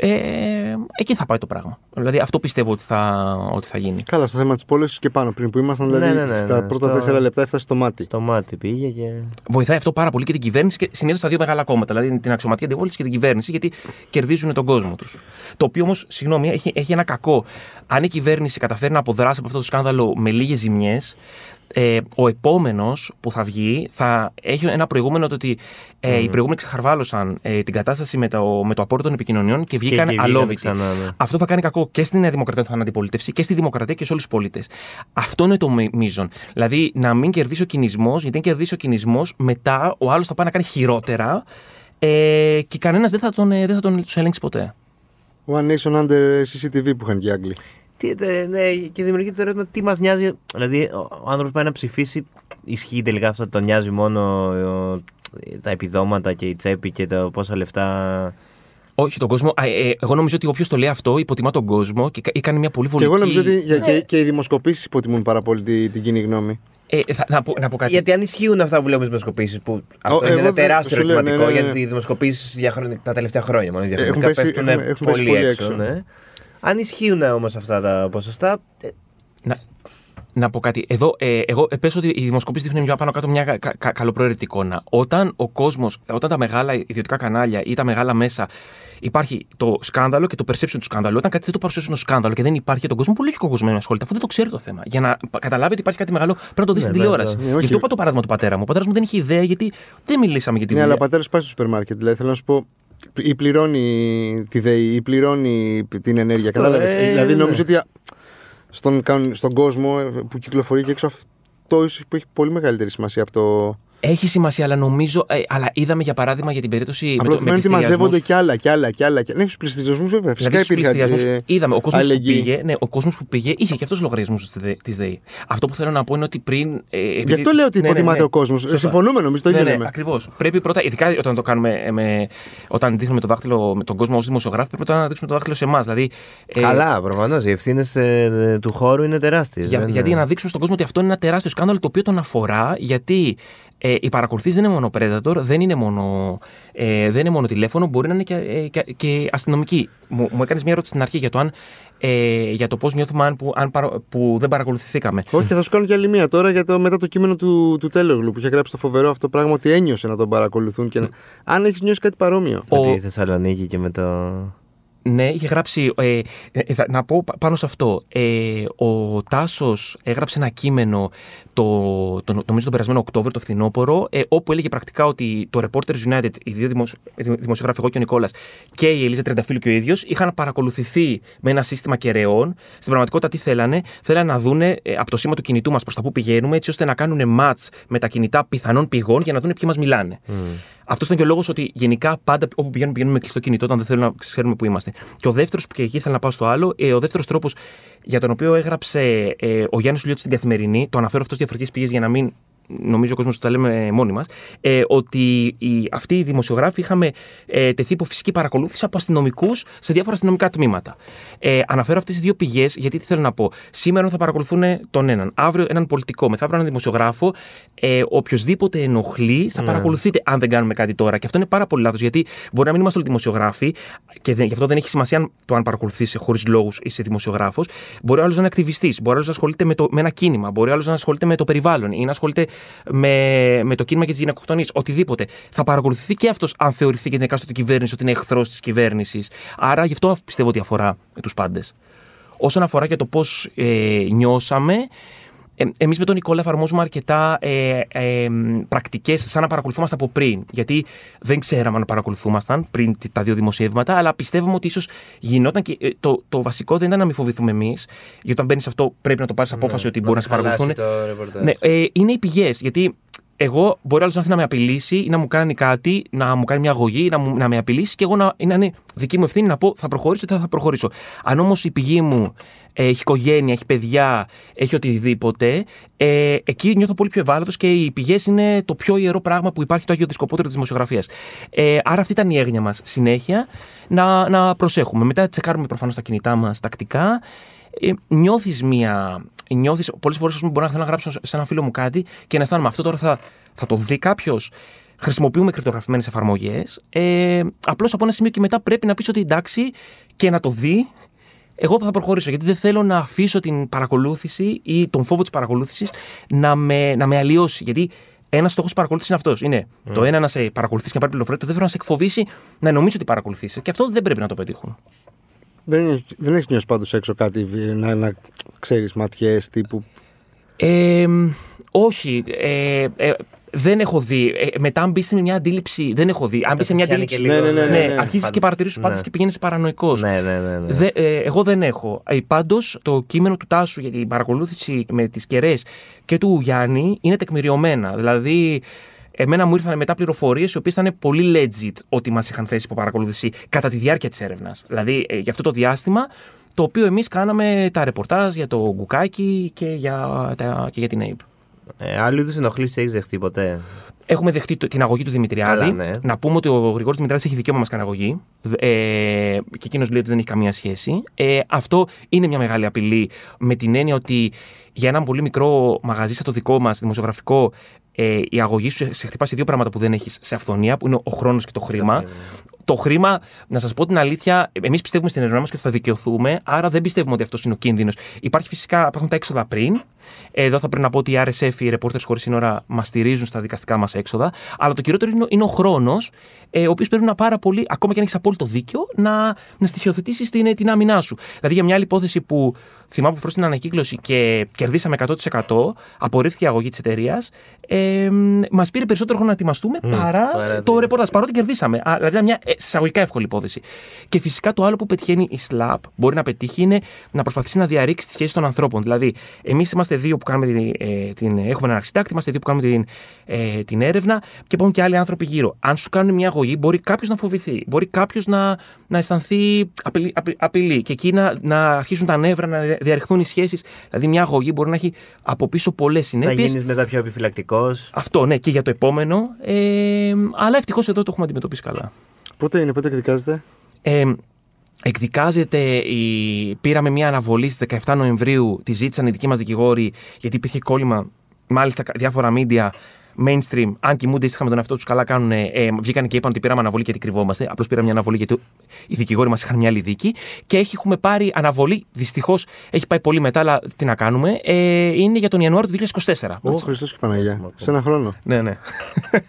Ε, εκεί θα πάει το πράγμα. Δηλαδή αυτό πιστεύω ότι θα, ότι θα γίνει. Καλά, στο θέμα της πόλωση και πάνω πριν που ήμασταν, δηλαδή Ναι, ναι, ναι, στα ναι, πρώτα στο- τέσσερα λεπτά έφτασε στο μάτι. Στο μάτι πήγε και. Βοηθάει αυτό πάρα πολύ και την κυβέρνηση και συνήθως τα δύο μεγάλα κόμματα, δηλαδή την αξιωματική αντιπολίτευση και την κυβέρνηση, γιατί κερδίζουν τον κόσμο τους. Το οποίο όμως, συγγνώμη, έχει, έχει ένα κακό. Αν η κυβέρνηση καταφέρει να αποδράσει από αυτό το σκάνδαλο με λίγες ζημιές, ε, ο επόμενος που θα βγει θα έχει ένα προηγούμενο το ότι ε, οι προηγούμενοι ξεχαρβάλωσαν ε, την κατάσταση με το, με το απόρριτο των επικοινωνιών και βγήκαν και βγήκαν αλόβητοι. ξανά, ναι. Αυτό θα κάνει κακό και στην Νέα Δημοκρατία που θα είναι αντιπολίτευση και στη Δημοκρατία και σε όλους τους πολίτες. Αυτό είναι το μη- μείζον. Δηλαδή να μην κερδίσει ο κινησμός, γιατί αν κερδίσει ο κινησμός, μετά ο άλλος θα πάει να κάνει χειρότερα ε, και κανένας δεν θα τον, ε, δεν θα τον τους ελέγξει ποτέ. One Nation Under CCTV που είχαν και οι Άγγλοι. Τι, τε- ναι, και δημιουργείται το ερώτημα τι μας νοιάζει. Δηλαδή, ο, ο άνθρωπος πάει να ψηφίσει. Ισχύει τελικά αυτό, τον νοιάζει μόνο ο, τα επιδόματα και η τσέπη και τα πόσα λεφτά. Όχι τον κόσμο. Α, ε, εγώ νομίζω ότι όποιος το λέει αυτό υποτιμά τον κόσμο και κα- ή κάνει μια πολύ Και βολική. εγώ νομίζω ότι για- και, και οι δημοσκοπήσεις υποτιμούν πάρα πολύ τη- την κοινή γνώμη. Ε, θα, να, πω, να πω κάτι. Γιατί αν ισχύουν αυτά που λέμε στις δημοσκοπήσεις, που αυτό εγώ είναι ένα δεν- τεράστιο σου λέω, ναι, ερωτηματικό, ναι, ναι. γιατί οι δημοσκοπήσεις τα τελευταία χρόνια μόνο Έχουν διαφορετικά πέσει- πέφτουν έχουν- έχουν πολύ πέσει πολύ έξω. έξω. Ναι. Αν ισχύουν όμως αυτά τα ποσοστά, ε, Να, να πω κάτι. Εδώ, ε, εγώ ε, πες ότι οι δημοσκοπήσεις δείχνουν μια πάνω κάτω μια κα, κα, καλοπροαίρετη εικόνα. Όταν ο κόσμος, όταν τα μεγάλα ιδιωτικά κανάλια ή τα μεγάλα μέσα υπάρχει το σκάνδαλο και το perception του σκάνδαλου, όταν κάτι δεν το παρουσιάσουν ως σκάνδαλο και δεν υπάρχει για τον κόσμο, πολύ λίγο κόσμο να ασχολείται, αφού δεν το ξέρει το θέμα. Για να πα- καταλάβει ότι υπάρχει κάτι μεγάλο, πρέπει να το δεις Ναι, στην βέβαια. τηλεόραση. Ναι, όχι. Γι' αυτό είπα το παράδειγμα του πατέρα μου. Ο πατέρας μου δεν είχε ιδέα γιατί δεν μιλήσαμε για τη Ναι, αλλά ο δουλειά. πατέρας πάει στο σούπερ μάρκετ. Δηλαδή θέλω να σου πω, ή πληρώνει τη ΔΕΗ, ή πληρώνει την ενέργεια. Αυτό, Κατάλαβες; ε, δηλαδή ναι. νομίζω ότι α, στον, κανον- στον κόσμο ε, που κυκλοφορεί και έξω αυτό ίσω που έχει πολύ μεγαλύτερη σημασία από το. Έχει σημασία, αλλά νομίζω. Ε, αλλά είδαμε για παράδειγμα για την περίπτωση. με Απλώς το- με σημαίνει ότι πληστηριασμούς. μαζεύονται κι άλλα, κι άλλα, κι άλλα. κι άλλα. Ναι, στους πληστηριασμούς βέβαια. Φυσικά Δηλαδή, στους υπήρχαν. πληστηριασμούς ε, είδαμε, ο κόσμος που, αλληλεγγύη. πήγε, ναι, ο κόσμος που πήγε είχε και αυτός λογαριασμούς της ΔΕΗ. Αυτό που θέλω να πω είναι ότι πριν. Ε, Γι' επειδή- αυτό λέω ότι Ναι, ναι, υποτιμάται ναι. ο κόσμος. Σωστά. Συμφωνούμε νομίζω το Ναι, ίδιο ναι, λέμε. ακριβώς. Πρέπει πρώτα, ειδικά όταν το κάνουμε ε, με, όταν δείχνουμε το δάχτυλο με τον κόσμο ως δημοσιογράφοι, πρέπει πρώτα να δείξουμε το δάχτυλο σε εμάς. Δηλαδή, ε, καλά, προφανώς. Οι ευθύνες του χώρου είναι τεράστιες. Για, γιατί να δείξουμε στον κόσμο ότι αυτό είναι ένα τεράστιο σκάνδαλο το οποίο τον αφορά, γιατί ε, οι παρακολουθήσεις δεν είναι μόνο Predator, δεν είναι μόνο, ε, δεν είναι μόνο τηλέφωνο, μπορεί να είναι και, ε, και, και αστυνομική. Μου, μου έκανες μια ερώτηση στην αρχή για το, αν, ε, για το πώς νιώθουμε αν, που, αν παρα- που δεν παρακολουθηθήκαμε. Όχι, θα σου κάνω και άλλη μία τώρα για το, μετά το κείμενο του, του Τέλογλου που είχε γράψει το φοβερό αυτό πράγμα ότι ένιωσε να τον παρακολουθούν. Και να... Αν έχεις νιώσει κάτι παρόμοιο. Με Ο- τη Θεσσαλονίκη και με το. Ναι, είχε γράψει. Ε, ε, θα- να πω πα- πάνω σε αυτό. Ε, ο Τάσος έγραψε ένα κείμενο το, το, νομίζω τον περασμένο Οκτώβριο, το φθινόπωρο, ε, όπου έλεγε πρακτικά ότι το Reporters United, οι δύο δημοσ, δημοσιογράφοι, εγώ και ο Νικόλας και η Ελίζα Τρενταφύλου και ο ίδιος, είχαν παρακολουθηθεί με ένα σύστημα κεραιών. Στην πραγματικότητα, τι θέλανε, θέλανε να δούνε ε, από το σήμα του κινητού μας προς τα που πηγαίνουμε, έτσι ώστε να κάνουν match με τα κινητά πιθανών πηγών για να δούνε ποιοι μας μιλάνε. Αυτό ήταν και ο λόγος ότι γενικά πάντα όπου πηγαίνουμε, πηγαίνουμε με κλειστό κινητό όταν δεν θέλουμε να ξέρουμε που είμαστε. Και ο δεύτερος, που και εκεί ήθελα να πάω στο άλλο, ε, ο δεύτερος τρόπος για τον οποίο έγραψε ε, ο Γιάννης Λιώτης στην καθημερινή, το αναφέρω αυτό στι διαφορετικές πηγές για να μην νομίζω ο κόσμος ότι τα λέμε μόνοι μας, ε, ότι οι, αυτοί οι δημοσιογράφοι είχαμε ε, τεθεί υπό φυσική παρακολούθηση από αστυνομικούς σε διάφορα αστυνομικά τμήματα. Ε, αναφέρω αυτές τις δύο πηγές γιατί τι θέλω να πω. Σήμερα θα παρακολουθούν τον έναν, αύριο έναν πολιτικό, μεθαύριο έναν δημοσιογράφο. Ε, οποιοδήποτε ενοχλεί θα παρακολουθείτε αν δεν κάνουμε κάτι τώρα. Και αυτό είναι πάρα πολύ λάθος γιατί μπορεί να μην είμαστε όλοι δημοσιογράφοι και δεν, γι' αυτό δεν έχει σημασία αν- το αν παρακολουθείς χωρίς λόγους είσαι δημοσιογράφος. Μπορεί άλλος να είναι ακτιβιστής, μπορεί άλλος να ασχολείται με, το, με ένα κίνημα, μπορεί άλλος να ασχολείται με το περιβάλλον ή να ασχολείται με, με το κίνημα για τι γυναικοκτονίε. Οτιδήποτε. Θα παρακολουθηθεί και αυτός αν θεωρηθεί για την εκάστοτε κυβέρνηση ότι είναι εχθρός της κυβέρνησης. Άρα γι' αυτό πιστεύω ότι αφορά τους πάντες. Όσον αφορά και το πώς ε, νιώσαμε, ε, Εμείς με τον Νικόλα εφαρμόζουμε αρκετά ε, ε, πρακτικές σαν να παρακολουθούμαστε από πριν. Γιατί δεν ξέραμε αν παρακολουθούμασταν πριν τα δύο δημοσιεύματα, αλλά πιστεύουμε ότι ίσως γινόταν και ε, το, το βασικό δεν ήταν να μην φοβηθούμε εμείς. Γιατί όταν μπαίνεις σε αυτό, πρέπει να το πάρεις απόφαση ότι μπορεί να σε παρακολουθούν. Ναι, ε, είναι οι πηγές. Γιατί εγώ μπορεί άλλος να θέλει να με απειλήσει ή να μου κάνει κάτι, να μου κάνει μια αγωγή, να, μου, να με απειλήσει και εγώ να, να είναι δική μου ευθύνη να πω θα προχωρήσω ή δεν θα προχωρήσω. Αν όμως η πηγή μου ε, έχει οικογένεια, έχει παιδιά, έχει οτιδήποτε, ε, εκεί νιώθω πολύ πιο ευάλωτος και οι πηγές είναι το πιο ιερό πράγμα που υπάρχει, το Άγιο Δισκοπότερο της δημοσιογραφίας. Ε, άρα αυτή ήταν η έγνοια μας συνέχεια να, να προσέχουμε. Μετά τσεκάρουμε προφανώς τα κινητά μας τακτικά. Ε, νιώθεις μία. Νιώθεις, πολλές φορές ας πούμε, μπορώ να θέλω να γράψω σε ένα φίλο μου κάτι και να αισθάνομαι αυτό τώρα θα, θα το δει κάποιος. Χρησιμοποιούμε κρυπτογραφημένες εφαρμογές. Ε, Απλώς από ένα σημείο και μετά πρέπει να πεις ότι εντάξει και να το δει εγώ θα προχωρήσω γιατί δεν θέλω να αφήσω την παρακολούθηση ή τον φόβο της παρακολούθησης να με, να με αλλοιώσει. Γιατί ένας στόχος παρακολούθησης είναι αυτός. Είναι το ένα να σε παρακολουθήσει και να πάρει πληροφορία, το δεύτερο να σε εκφοβήσει να νομίζει ότι παρακολουθήσει. Και αυτό δεν πρέπει να το πετύχουν. Δεν, έχει- δεν έχεις νιώσει πάντως έξω κάτι βι- να, να ξέρεις ματιές τύπου; Ε, όχι. Ε, ε, δεν έχω δει. Ε, μετά, αν μπεις σε μια αντίληψη. Δεν έχω δει. Αν μπεις σε μια πιάνει αντίληψη. και λίγο, Ναι, ναι, ναι, ναι, ναι. αρχίζεις και παρατηρεί του πάντε Ναι. και πηγαίνεις παρανοϊκός. Ναι, ναι, ναι. ναι. Δε, ε, εγώ δεν έχω. Ε, Πάντως, το κείμενο του Τάσου για την παρακολούθηση με τις κεραίες και του Γιάννη είναι τεκμηριωμένα. Δηλαδή, εμένα μου ήρθαν μετά πληροφορίες οι οποίες ήταν πολύ legit ότι μας είχαν θέσει υπό παρακολούθηση κατά τη διάρκεια της έρευνας. Δηλαδή, ε, για αυτό το διάστημα το οποίο εμείς κάναμε τα ρεπορτάζ για το Γκουκάκι και για, τα, και για την APE. Ε, άλλου είδους ενοχλήσεις έχεις δεχτεί ποτέ; Έχουμε δεχτεί το- την αγωγή του Δημητριάδη. Καλά, ναι. Να πούμε ότι ο Γρηγόρης Δημητριάδης έχει δικαίωμα να μας κάνει αγωγή. Ε, και εκείνος λέει ότι δεν έχει καμία σχέση. Ε, αυτό είναι μια μεγάλη απειλή με την έννοια ότι για έναν πολύ μικρό μαγαζί σαν το δικό μας, δημοσιογραφικό, ε, η αγωγή σου σε χτυπά σε δύο πράγματα που δεν έχεις σε αυθονία, που είναι ο χρόνος και το χρήμα. Το χρήμα, να σας πω την αλήθεια, εμείς πιστεύουμε στην έρευνά μας και ότι θα δικαιωθούμε, άρα δεν πιστεύουμε ότι αυτός είναι ο κίνδυνος. Υπάρχει φυσικά, υπάρχουν τα έξοδα πριν. Εδώ θα πρέπει να πω ότι οι RSF, οι Reporters Χωρίς Σύνορα, μας στηρίζουν στα δικαστικά μας έξοδα. Αλλά το κυριότερο είναι, ο- είναι ο χρόνος, ε, ο οποίος πρέπει να πάρα πολύ, ακόμα και αν έχεις απόλυτο δίκιο, να, να στοιχειοθετήσεις την, την άμυνά σου. Δηλαδή, για μια άλλη υπόθεση που θυμάμαι που φρόστηκε την ανακύκλωση και κερδίσαμε 100%, απορρίφθηκε η αγωγή της εταιρείας, ε, μας πήρε περισσότερο χρόνο να ετοιμαστούμε παρά παρά το τη- ρεπορτάζ. Παρότι κερδίσαμε. Α, Δηλαδή, ήταν μια ε, εισαγωγικά εύκολη υπόθεση. Και φυσικά το άλλο που πετυχαίνει η SLAP μπορεί να πετύχει είναι να προσπαθήσει να διαρρήξει τις σχέσεις των ανθρώπων. Δηλαδή, εμείς είμαστε δύο που κάνουμε την, ε, την, έχουμε έναν αρχιτάκτη, είμαστε δύο που κάνουμε την, ε, την έρευνα και υπάρχουν και άλλοι άνθρωποι γύρω. Αν σου κάνουν μια αγωγή, μπορεί κάποιος να φοβηθεί. Μπορεί κάποιος να, να αισθανθεί απειλή, απει- απειλή. Και εκεί να, να αρχίσουν τα νεύρα, να δια- διαρριχθούν οι σχέσεις. Δηλαδή, μια αγωγή μπορεί να έχει από πίσω πολλές Να συνέπειες. γίνεις μετά πιο επιφυλακτικός. Αυτό, ναι, και για το επόμενο. Ε, αλλά ευτυχώς εδώ το έχουμε αντιμετωπίσει καλά. Πότε είναι, πότε εκδικάζεται. Ε, εκδικάζεται, η... πήραμε μια αναβολή στις 17 Νοεμβρίου, τη ζήτησαν οι δικοί μας δικηγόροι, γιατί υπήρχε κόλλημα, μάλιστα διάφορα media, mainstream, αν κοιμούνται ήσυχα με τον εαυτό τους, καλά κάνουν. Ε, βγήκαν και είπαν ότι πήραμε αναβολή γιατί κρυβόμαστε. Απλώς πήραμε μια αναβολή γιατί οι δικηγόροι μας είχαν μια άλλη δίκη. Και έχει, έχουμε πάρει αναβολή. Δυστυχώς έχει πάει πολύ μετά, αλλά τι να κάνουμε. Ε, είναι για τον Ιανουάριο του 2024. Ω, Χριστός και Παναγία. Σε ένα χρόνο. Ναι, ναι.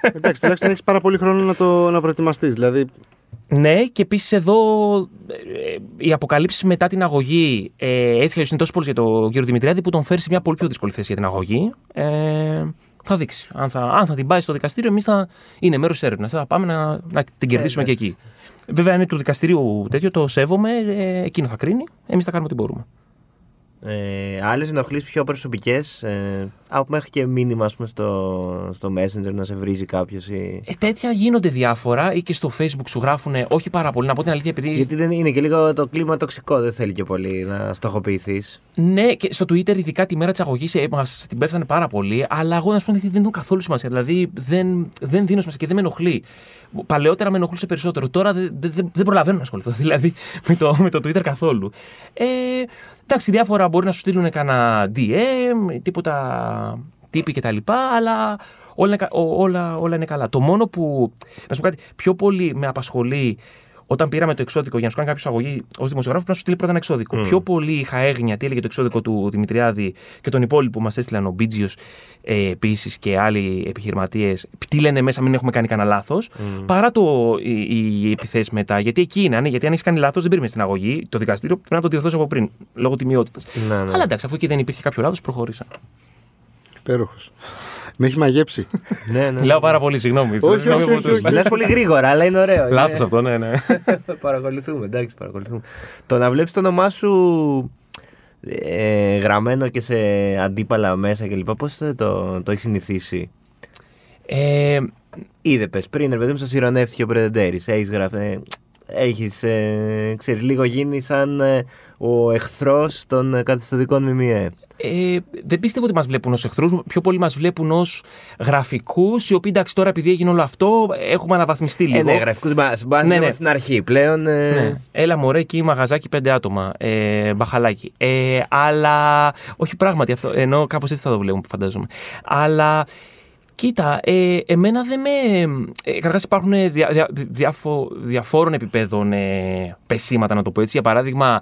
Εντάξει, τουλάχιστον έχεις πάρα πολύ χρόνο να, το, να προετοιμαστείς. Δηλαδή, Ναι, και επίσης εδώ ε, οι αποκαλύψει μετά την αγωγή ε, έτσι κι αλλιώς είναι τόσο πολλέ για τον κύριο Δημητριάδη που τον φέρει σε μια πολύ πιο δύσκολη θέση για την αγωγή. Ε, θα δείξει. Αν θα, αν θα την πάει στο δικαστήριο, εμείς θα είναι μέρος της έρευνας. Θα πάμε να, να την κερδίσουμε και εκεί. Βέβαια, είναι του δικαστηρίου τέτοιο, το σέβομαι. Ε, εκείνο θα κρίνει. Εμείς θα κάνουμε ό,τι μπορούμε. Ε, Άλλες ενοχλήσει πιο προσωπικές. Ε, από μέχρι και μήνυμα ας πούμε, στο, στο Messenger να σε βρίζει κάποιος. Ή... Ε, τέτοια γίνονται διάφορα ή και στο Facebook σου γράφουν όχι πάρα πολύ. Να πω την αλήθεια, επειδή. Γιατί δεν είναι και λίγο το κλίμα τοξικό, δεν θέλει και πολύ να στοχοποιηθείς. Ναι, και στο Twitter, ειδικά τη μέρα της αγωγής, μας την πέφτανε πάρα πολύ. Αλλά εγώ να σου πω ότι δεν δίνω καθόλου σημασία. Δηλαδή δεν, δεν δίνω σημασία και δεν με ενοχλεί. Παλαιότερα με ενοχλούσε περισσότερο. Τώρα δεν, δεν, δεν προλαβαίνω να ασχοληθώ δηλαδή με το, με το Twitter καθόλου. Ε, εντάξει, διάφορα μπορεί να σου στείλουν κανένα DM, τίποτα τύπη κτλ. Αλλά όλα, είναι κα- ό- όλα, όλα είναι καλά. Το μόνο που. Να σου πω κάτι, πιο πολύ με απασχολεί όταν πήραμε το εξώδικο για να σου κάνει κάποιο αγωγή ως δημοσιογράφος, πρέπει να σου στείλει πρώτα ένα εξώδικο. Πιο πολύ είχα έγνοια τι έλεγε το εξώδικο του Δημητριάδη και τον υπόλοιπο που μας έστειλαν ο Μπίτζιος ε, επίσης και άλλοι επιχειρηματίες. Τι λένε μέσα, μην έχουμε κάνει κανένα λάθος. Παρά το, οι, οι επιθέσεις μετά. Γιατί εκεί είναι. αν- Γιατί αν έχεις κάνει λάθος, δεν πήρες στην αγωγή. Το δικαστήριο πρέπει να το διορθώσει από πριν. Λόγω τιμιότητας. Ναι, ναι. Αλλά εντάξει, αφού εκεί δεν υπήρχε κάποιο λάθος, προχώρησα. Υπέροχος. Με έχει μαγέψει. ναι, ναι. Μιλάω πάρα πολύ, συγγνώμη. Όχι, Συγγνώμη όχι, που όχι, το- όχι. Μιλάς πολύ γρήγορα, αλλά είναι ωραίο. Λάθος Είναι- αυτό, ναι, ναι. παρακολουθούμε, εντάξει, παρακολουθούμε. Το να βλέπεις το όνομά σου ε, γραμμένο και σε αντίπαλα μέσα κλπ. Πώς το, το έχεις συνηθίσει; Ε, Είδε πες πριν, ρε παιδί μου, σας ηρωνεύτηκε ο Πρεδεντέρης. Έχεις γραφεί. Έχεις, ε, ξέρεις, λίγο γίνει σαν ε, ο εχθρός των ε, καθιστοτικών ΜΜΕ. Ε, δεν πιστεύω ότι μας βλέπουν ως εχθρούς. Πιο πολύ μας βλέπουν ως γραφικούς, οι οποίοι εντάξει τώρα επειδή έγινε όλο αυτό, έχουμε αναβαθμιστεί λίγο. Ε, ναι, γραφικούς μπα- μπα- Ναι, ναι. στην αρχή. Πλέον. ε, Ναι. Έλα μωρέ εκεί μαγαζάκι πέντε άτομα. Ε, μπαχαλάκι. Ε, αλλά. Όχι πράγματι αυτό. Ενώ κάπως έτσι θα το βλέπουμε, φαντάζομαι. Αλλά. Κοίτα, ε, εμένα δεν με. Ε, Καταρχάς υπάρχουν δια, δια, διάφο, διαφόρων επιπέδων ε, πεσήματα, να το πω έτσι. Για παράδειγμα,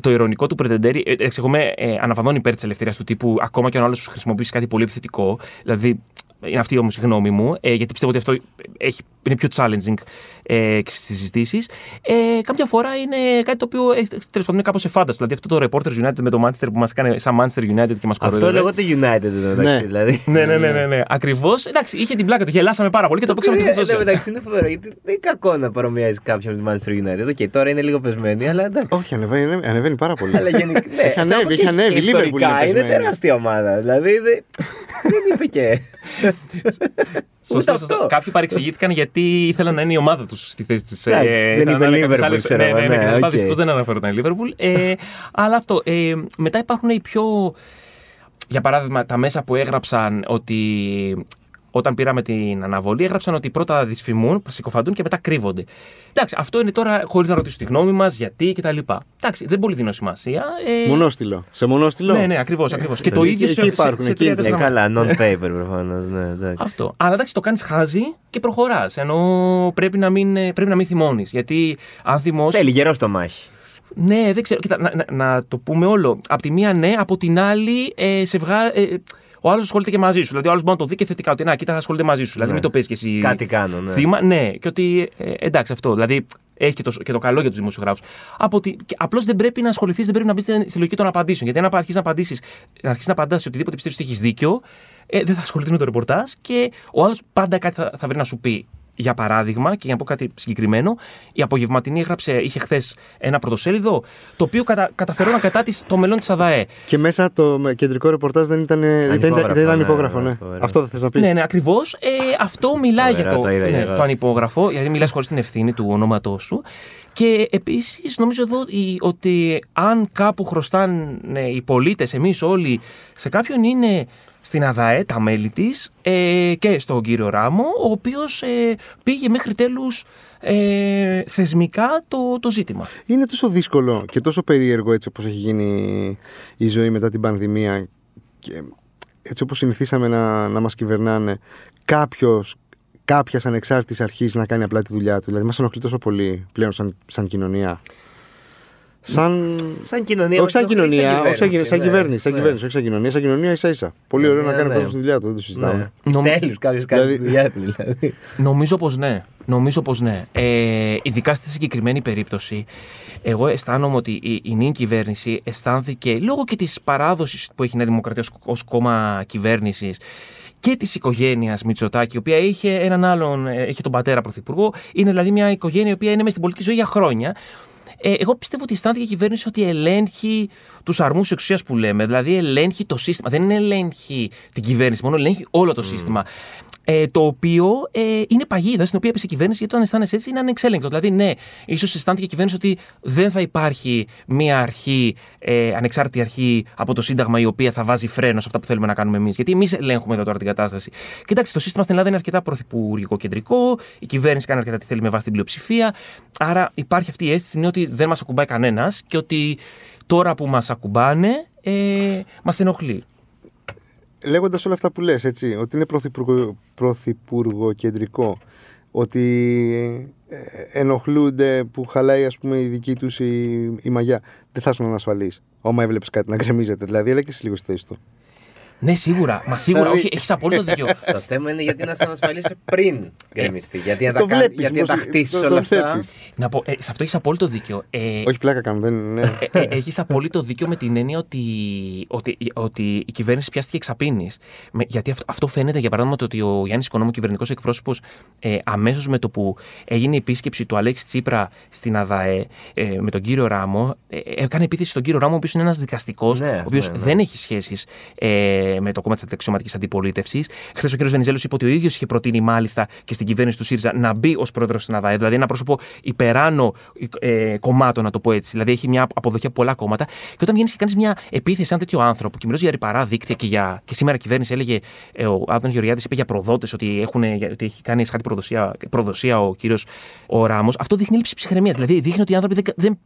το ηρωνικό του Πρετεντέρη. Ε, εντάξει, εγώ είμαι ε, αναφαδόν υπέρ της ελευθερίας του τύπου, ακόμα και αν ο άλλος χρησιμοποιήσει κάτι πολύ επιθετικό. Δηλαδή, είναι αυτή όμως η γνώμη μου, ε, γιατί πιστεύω ότι αυτό έχει, είναι πιο challenging ε, στις συζητήσεις. Ε, κάποια φορά είναι κάτι το οποίο ε, τέλος πάντων είναι κάπως ευφάνταστο. Δηλαδή αυτό το Reporters United με το Manchester που μας έκανε σαν Manchester United και μας Αυτό κοροϊδεύε. λέγεται United εδώ μεταξύ. Ναι. Δηλαδή. Ναι, ναι, ναι, ναι, ναι. Ακριβώς. Εντάξει, είχε την πλάκα του, γελάσαμε πάρα πολύ και το παίξαμε και Ε, στο Εν τω social. μεταξύ είναι φοβερό γιατί δεν είναι κακό να παρομοιάζει κάποιον με τη Manchester United. Ok, τώρα είναι λίγο πεσμένη, αλλά εντάξει. Όχι, ανεβαίνει, ανεβαίνει πάρα πολύ. Αλλά γενικά. Ναι, Έχει ανέβει, θα πω έχει και- ανέβει. και Η Liverpool Ιστορικά είναι είναι πεσμένη. τεράστια ομάδα. Δηλαδή δεν, δεν είπε και. Σωστό, σωστό. αυτό. Κάποιοι παρεξηγήθηκαν γιατί ήθελαν να είναι η ομάδα τους στη θέση της. Εντάξει, δεν είπε Liverpool, ξέρω Ναι, εγώ, ναι, ναι. ναι, κτλ. οκ. Δυστυχώς δεν αναφέρονταν η Liverpool. Ε, αλλά αυτό. Ε, μετά υπάρχουν οι πιο. Για παράδειγμα, τα μέσα που έγραψαν ότι. Όταν πήραμε την αναβολή, έγραψαν ότι πρώτα δυσφημούν, συκοφαντούν και μετά κρύβονται. Εντάξει, αυτό είναι τώρα χωρίς να ρωτήσουν τη γνώμη μας, γιατί κτλ. Εντάξει, δεν πολύ δίνω σημασία. Ε, Μονόστιλο. Σε μονόστιλο; Ναι, ναι, ακριβώς. Ακριβώς. και το εκεί- ίδιο εκεί σε, υπάρχουν, σε, σε εκεί είναι τρία Ε, τέσσερα καλά, non-paper προφανώς. Ναι, εντάξει. αυτό. Αλλά εντάξει, το κάνεις χάζι και προχωράς. Ενώ πρέπει να μην, ε, πρέπει να μην θυμώνεις. Γιατί αν θυμώσει. Θέλει γερό στο μάχη. Ναι, δεν ξέρω. Κοίτα, να, να, να το πούμε όλο. Απ' τη μία ναι, από την άλλη ε, σε βγά, ε, ο άλλος ασχολείται και μαζί σου. Δηλαδή, ο άλλος μπορεί να το δει και θετικά. Ότι να, κοίτα, ασχολείται μαζί σου. Δηλαδή, Ναι. μην το παίζει κι εσύ. Κάτι κάνω, ναι. Θύμα. Ναι, και ότι. Ε, εντάξει, αυτό. Δηλαδή, έχει και το, και το καλό για τους δημοσιογράφους. Απλώς δεν πρέπει να ασχοληθείς, δεν πρέπει να μπεις στη στη λογική των απαντήσεων. Γιατί αν αρχίσεις να απαντήσεις, να αρχίσεις να απαντάς σε οτιδήποτε πιστεύεις ότι έχεις δίκιο, ε, δεν θα ασχοληθείς με το ρεπορτάζ και ο άλλος πάντα κάτι θα, θα βρει να σου πει. Για παράδειγμα, και για να πω κάτι συγκεκριμένο, η απογευματινή έγραψε, είχε χθες ένα πρωτοσέλιδο, το οποίο κατα, καταφερόνα κατά της το μέλλον της ΑΔΑΕ. Και μέσα το με- κεντρικό ρεπορτάζ δεν ήταν, δεν, ήταν- Ανυπόγραφο, δεν ήταν ναι, υπόγραφο, ναι. φοβερό. Αυτό δεν θες να πεις. Ναι, ναι, ακριβώς. Ε, αυτό μιλάει Φοβερό, για το, το είδα ναι, και εγώ. το ανυπόγραφο, γιατί μιλάς χωρίς την ευθύνη του ονόματός σου. Και επίσης νομίζω εδώ η- ότι αν κάπου χρωστάνε οι πολίτες, εμείς όλοι, σε κάποιον είναι στην ΑΔΑΕ, τα μέλη της ε, και στον κύριο Ράμο, ο οποίος ε, πήγε μέχρι τέλους ε, θεσμικά το, το ζήτημα. Είναι τόσο δύσκολο και τόσο περίεργο έτσι όπως έχει γίνει η ζωή μετά την πανδημία και έτσι όπως συνηθίσαμε να, να μας κυβερνάνε κάποιος κάποιας ανεξάρτητης αρχής να κάνει απλά τη δουλειά του. Δηλαδή, μας ενοχλεί τόσο πολύ πλέον σαν, σαν κοινωνία. Σαν. Σαν κοινωνία. όχι σαν μας ενοχλεί κοινωνία, όχι σαν, κυβέρνηση, σαν ναι. κυβέρνηση, σαν Ναι. κυβέρνηση, όχι σαν κοινωνία, σαν κοινωνία ίσα ίσα. Πολύ ωραίο Ναι, να κάνει ναι. ο κόσμο τη δουλειά του, δεν το συζητάμε. Ναι. Νομ- Τέλο, κάποιος κάνει Δηλαδή- τη δουλειά του δηλαδή. Νομίζω πως ναι. Νομίζω πως ναι. Ε, ειδικά στη συγκεκριμένη περίπτωση, εγώ αισθάνομαι ότι η, η νέα κυβέρνηση αισθάνθηκε λόγω και της παράδοσης που έχει η Νέα Δημοκρατία ως, ως κόμμα κυβέρνησης και της οικογένειας Μητσοτάκη, η οποία είχε έναν άλλον, ε, είχε τον πατέρα πρωθυπουργό. Είναι δηλαδή μια οικογένεια η οποία είναι μέσα στην πολιτική ζωή για χρόνια. Ε, εγώ πιστεύω ότι αισθάνθηκε η κυβέρνηση ότι ελέγχει τους αρμούς εξουσίας που λέμε. Δηλαδή ελέγχει το σύστημα. Δεν είναι ελέγχει την κυβέρνηση, μόνο ελέγχει όλο το σύστημα. Ε, το οποίο ε, είναι παγίδα στην οποία έπεσε η κυβέρνηση, γιατί όταν αισθάνεσαι έτσι είναι ανεξέλεγκτο. Δηλαδή, ναι, ίσως αισθάνθηκε η κυβέρνηση ότι δεν θα υπάρχει μία αρχή, ε, ανεξάρτητη αρχή από το Σύνταγμα, η οποία θα βάζει φρένο σε αυτά που θέλουμε να κάνουμε εμείς. Γιατί εμείς ελέγχουμε εδώ τώρα την κατάσταση. Κοιτάξτε, το σύστημα στην Ελλάδα είναι αρκετά πρωθυπουργικό κεντρικό, η κυβέρνηση κάνει αρκετά τι θέλει με βάση την πλειοψηφία. Άρα υπάρχει αυτή η αίσθηση είναι ότι δεν μας ακουμπάει κανένας και ότι τώρα που μας ακουμπάνε, ε, μας ενοχλεί. Λέγοντας όλα αυτά που λες, έτσι, ότι είναι πρωθυπουργο, πρωθυπουργοκεντρικό, ότι ε, ενοχλούνται που χαλάει ας πούμε η δική τους η, η μαγιά, δεν θα ήσουν ανασφαλή. Όμα έβλεπες κάτι να γκρεμίζεται. Δηλαδή, έλεγε εσύ λίγο στη θέση του. Ναι, σίγουρα. Μα σίγουρα, Δηλαδή- όχι, έχεις απόλυτο δίκιο. Το θέμα είναι γιατί να σε ανασφαλίσει πριν γκρεμιστεί. Γιατί να Το τα, κα- βλέπεις, γιατί να τα μος- χτίσεις το- το όλα αυτά. βλέπεις. Να πω, ε, σε αυτό έχεις απόλυτο δίκιο. Ε, Όχι πλάκα κάνω, δεν είναι. ναι. ε, ε, έχεις απόλυτο δίκιο με την έννοια ότι, ότι, ότι η κυβέρνηση πιάστηκε εξαπίνης. Γιατί αυτό, αυτό φαίνεται, για παράδειγμα, το ότι ο Γιάννης Οικονόμου, κυβερνητικός εκπρόσωπος, ε, αμέσως με το που έγινε η επίσκεψη του Αλέξη Τσίπρα στην ΑΔΑΕ ε, με τον κύριο Ράμο, ε, έκανε επίθεση στον κύριο Ράμο, ο οποίος είναι ένας δικαστικός, Ναι, ο οποίος ναι, ναι. δεν έχει σχέσεις ε, με το κόμμα της αξιωματική αντιπολίτευσης. Χθες ο κ. Βενιζέλος είπε ότι ο ίδιος είχε προτείνει μάλιστα και στην κυβέρνηση του ΣΥΡΙΖΑ να μπει ως πρόεδρος στην ΑΔΑΕ, δηλαδή ένα πρόσωπο υπεράνω ε, κομμάτων, να το πω έτσι. Δηλαδή έχει μια αποδοχή από πολλά κόμματα. Και όταν βγαίνεις και κάνεις μια επίθεση σε ένα τέτοιο άνθρωπο και μιλώσει για ρηπαρά δίκτυα και, για, και σήμερα η κυβέρνηση έλεγε, ε, ο Άδωνος Γεωργιάδης είπε για προδότες ότι, έχουν, ότι έχει κάνει εσχάτη προδοσία, προδοσία ο κύριος ο Ράμος, αυτό δείχνει έλλειψη ψυχραιμίας. Δηλαδή δείχνει ότι οι άνθρωποι δεν, δεν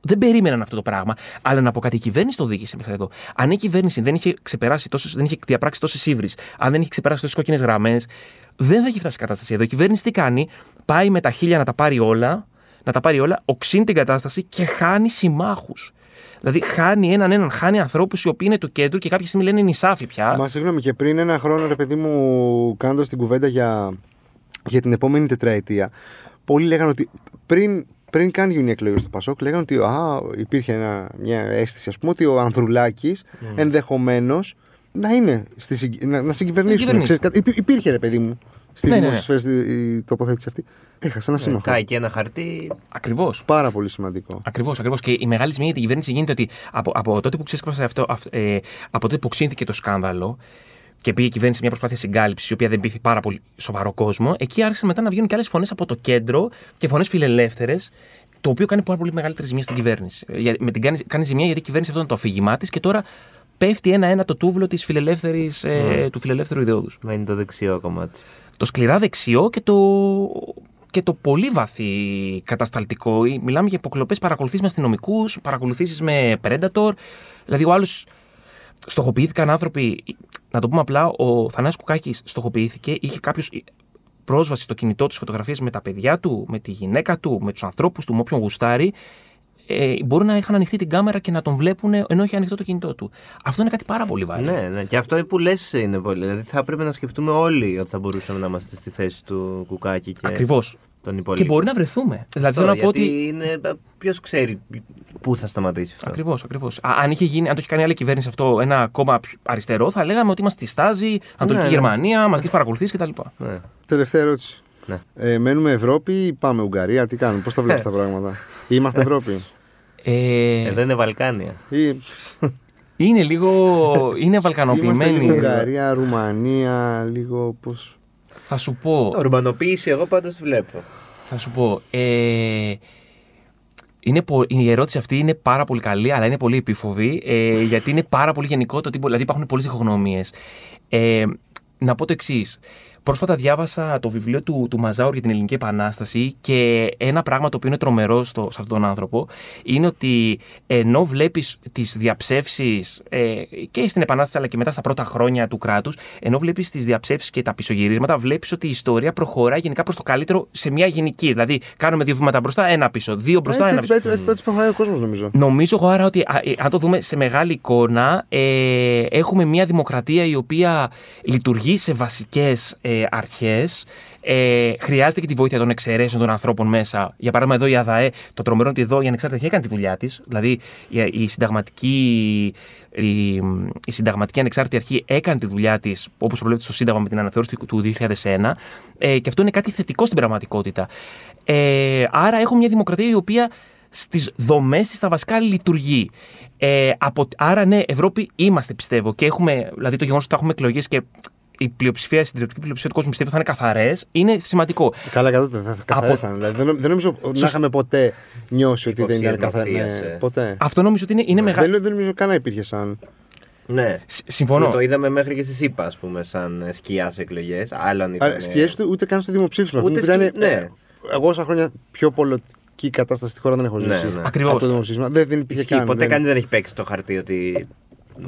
δεν περίμεναν αυτό το πράγμα. Αλλά να πω κάτι, η κυβέρνηση το οδήγησε μέχρι εδώ. Αν η κυβέρνηση δεν είχε ξεπεράσει τόσες, δεν είχε διαπράξει τόσες ύβρις, αν δεν είχε ξεπεράσει τόσες κόκκινες γραμμές, δεν θα είχε φτάσει η κατάσταση εδώ. Η κυβέρνηση τι κάνει, πάει με τα χίλια να τα πάρει όλα, να τα πάρει όλα, οξύνει την κατάσταση και χάνει συμμάχους. Δηλαδή χάνει έναν έναν, χάνει ανθρώπους οι οποίοι είναι του κέντρου και κάποια στιγμή λένε νησάφι πια. Μα συγγνώμη, και πριν ένα χρόνο, ρε παιδί μου, κάνοντας την κουβέντα για, για την επόμενη τετραετία, πολλοί λέγανε ότι πριν, πριν καν γίνουν οι εκλογέ του Πασόκ, λέγανε ότι α, υπήρχε ένα, μια αίσθηση, ας πούμε, ότι ο Ανδρουλάκης ενδεχομένως να είναι στη, συγκ- να, να συγκυβερνήσουν. συγκυβερνήσει. Ξέρεις, κάτι- υπή- υπήρχε, ρε παιδί μου, στη Ναι, ναι, ναι. δημόσια σφαίρα η τοποθέτηση αυτή. Έχασε ένα σύμμαχο. Κάει και ένα χαρτί. Ακριβώς. Πάρα πολύ σημαντικό. Ακριβώς, ακριβώς. Και η μεγάλη ζημία για την κυβέρνηση γίνεται ότι από, από τότε που ξέσπασε αυτό, αυ- ε, από τότε που ξύνθηκε το σκάνδαλο, και πήγε η κυβέρνηση σε μια προσπάθεια συγκάλυψης, η οποία δεν πείθει πάρα πολύ σοβαρό κόσμο, εκεί άρχισαν μετά να βγαίνουν και άλλες φωνές από το κέντρο και φωνές φιλελεύθερες, το οποίο κάνει πάρα πολύ μεγαλύτερη ζημία στην κυβέρνηση. Για- Με την κάνει, κάνει ζημία γιατί η κυβέρνηση αυτό είναι το αφήγημά της και τώρα πέφτει ένα-ένα το τούβλο της φιλελεύθερης, ε, του φιλελεύθερου ιδεώδους. Μένει το δεξιό κομμάτι. Το σκληρά δεξιό και το, και το πολύ βαθύ κατασταλτικό. Ή- Μιλάμε για υποκλοπές παρακολουθήσει με αστυνομικούς, παρακολουθήσεις με Predator. Δηλαδή, ο άλλος στοχοποιήθηκαν άνθρωποι. Να το πούμε απλά, ο Θανάσης Κουκάκης στοχοποιήθηκε, είχε κάποιος πρόσβαση στο κινητό του φωτογραφίε με τα παιδιά του, με τη γυναίκα του, με τους ανθρώπους του, με όποιον γουστάρει. Ε, μπορούν να είχαν ανοιχτεί την κάμερα και να τον βλέπουν ενώ είχε ανοιχτό το κινητό του. Αυτό είναι κάτι πάρα πολύ βαρύ. Ναι, ναι, και αυτό που λες είναι πολύ. Δηλαδή θα πρέπει να σκεφτούμε όλοι ότι θα μπορούσαμε να είμαστε στη θέση του Κουκάκη και Ακριβώς. Των Και υπολείπων. μπορεί να βρεθούμε. Δηλαδή, Αυτό, θέλω να πω γιατί ότι. είναι. Ποιος ξέρει πού θα σταματήσει αυτό; Ακριβώς, ακριβώς. Αν, είχε γίνει, αν το είχε κάνει άλλη κυβέρνηση αυτό ένα κόμμα πιο αριστερό, θα λέγαμε ότι είμαστε στη στάζη, Ανατολική ναι. Γερμανία, μαζικές παρακολουθήσεις κτλ. Ναι. Τελευταία ερώτηση. Ναι. Ε, μένουμε Ευρώπη ή πάμε Ουγγαρία, τι κάνουμε, πώς τα βλέπεις τα πράγματα; Είμαστε Ευρώπη; Ε, Εδώ είναι Βαλκάνια. Ή είναι λίγο. είναι είμαστε βαλκανοποιημένοι. λίγο Ουγγαρία, Ρουμανία, λίγο πώ. Θα σου πω. Ορμανοποίηση, εγώ πάντως βλέπω. Θα σου πω. Ε, είναι πο- η ερώτηση αυτή είναι πάρα πολύ καλή, αλλά είναι πολύ επίφοβη, ε, γιατί είναι πάρα πολύ γενικό το τι. μπο- Δηλαδή υπάρχουν πολλές διχογνωμίες. Ε, να πω το εξής. Πρόσφατα διάβασα το βιβλίο του, του Μαζάουρ για την Ελληνική Επανάσταση και ένα πράγμα το οποίο είναι τρομερό στο, σε αυτόν τον άνθρωπο είναι ότι ενώ βλέπεις τις διαψεύσεις ε, και στην Επανάσταση αλλά και μετά στα πρώτα χρόνια του κράτους, ενώ βλέπεις τις διαψεύσεις και τα πισωγυρίσματα, βλέπεις ότι η ιστορία προχωράει γενικά προς το καλύτερο σε μια γενική. Δηλαδή, κάνουμε δύο βήματα μπροστά, ένα πίσω. Δύο μπροστά, Έτσι, ένα έτσι, πίσω. έτσι, έτσι, έτσι προχωράει ο κόσμος, νομίζω. Νομίζω εγώ άρα ότι α, ε, αν το δούμε σε μεγάλη εικόνα, ε, έχουμε μια δημοκρατία η οποία λειτουργεί σε βασικές ε, αρχές. Ε, χρειάζεται και τη βοήθεια των εξαιρέσεων των ανθρώπων μέσα. Για παράδειγμα, εδώ η ΑΔΑΕ, το τρομερό είναι ότι εδώ η ανεξάρτητη αρχή έκανε τη δουλειά της. Δηλαδή, η, η, συνταγματική, η, η συνταγματική ανεξάρτητη αρχή έκανε τη δουλειά της, όπως προβλέπεται στο Σύνταγμα με την αναθεώρηση του, του 2001. Ε, και αυτό είναι κάτι θετικό στην πραγματικότητα. Ε, άρα, έχουμε μια δημοκρατία η οποία στις δομές της στα βασικά λειτουργεί. Ε, από, άρα, ναι, Ευρώπη είμαστε πιστεύω. Και έχουμε, δηλαδή το γεγονός ότι θα έχουμε εκλογές και η πλειοψηφία, η συντριπτική πλειοψηφία του κόσμου πιστεύω θα είναι καθαρές, είναι σημαντικό. Καλά, κατά θα καθαρίσταν. Δηλαδή, δεν, νο- δεν νομίζω να είχαμε ποτέ νιώσει ότι δεν ήταν Υποψίες καθαρές. μαφίας, ε. ποτέ. Αυτό νομίζω ότι είναι, είναι μεγάλο. Δεν, δεν νομίζω καν να υπήρχε σαν. Ναι. Σ- Συμφωνώ. Που Το είδαμε μέχρι και στη ΣΥΠΑ, ας πούμε, σαν σκιάς σε εκλογέ. Άλλον ήταν. Σκιές ούτε, ούτε καν στο δημοψήφισμα. Ούτε Αυτό που σκι- ήταν, ναι. ε, Εγώ όσα χρόνια πιο πολιτική κατάσταση στη χώρα δεν έχω Ναι, ζήσει. ναι. Ακριβώς. Από το δημοψήφισμα. Δεν, δεν υπήρχε Ισχύει, καν. ποτέ δεν- κανείς δεν έχει παίξει το χαρτί ότι.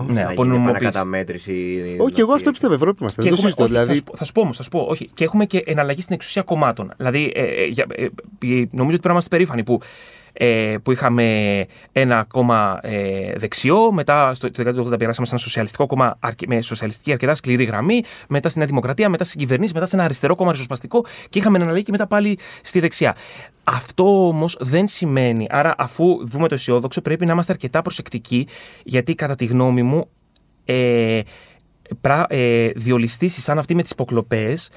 Ναι, να από γίνει νομιμοποίηση. επανακαταμέτρηση. Όχι, εγώ αυτό πιστεύω. Ευρώπη είμαστε. Και Δεν το έχουμε, συζητώ. όχι, θα, Δηλαδή, σου, πω- θα σου πω όμως, θα σου πω, όχι. Και έχουμε και εναλλαγή στην εξουσία κομμάτων. Δηλαδή, ε, ε, για- ε, ε, νομίζω ότι πρέπει να είμαστε περήφανοι που, ε, που είχαμε ένα κόμμα ε, δεξιό, μετά στο το 1980 περάσαμε σε ένα σοσιαλιστικό κόμμα αρκε- με σοσιαλιστική αρκετά σκληρή γραμμή, μετά στην Νέα Δημοκρατία, μετά στις κυβερνήσεις, μετά σε ένα αριστερό κόμμα ριζοσπαστικό και είχαμε εναλλαγή και μετά πάλι στη δεξιά. Αυτό όμως δεν σημαίνει. Άρα, αφού δούμε το αισιόδοξο, πρέπει να είμαστε αρκετά προσεκτικοί, γιατί κατά τη γνώμη μου, ε, πρα, ε, διολυστήσεις σαν αυτή με τις υποκλοπές,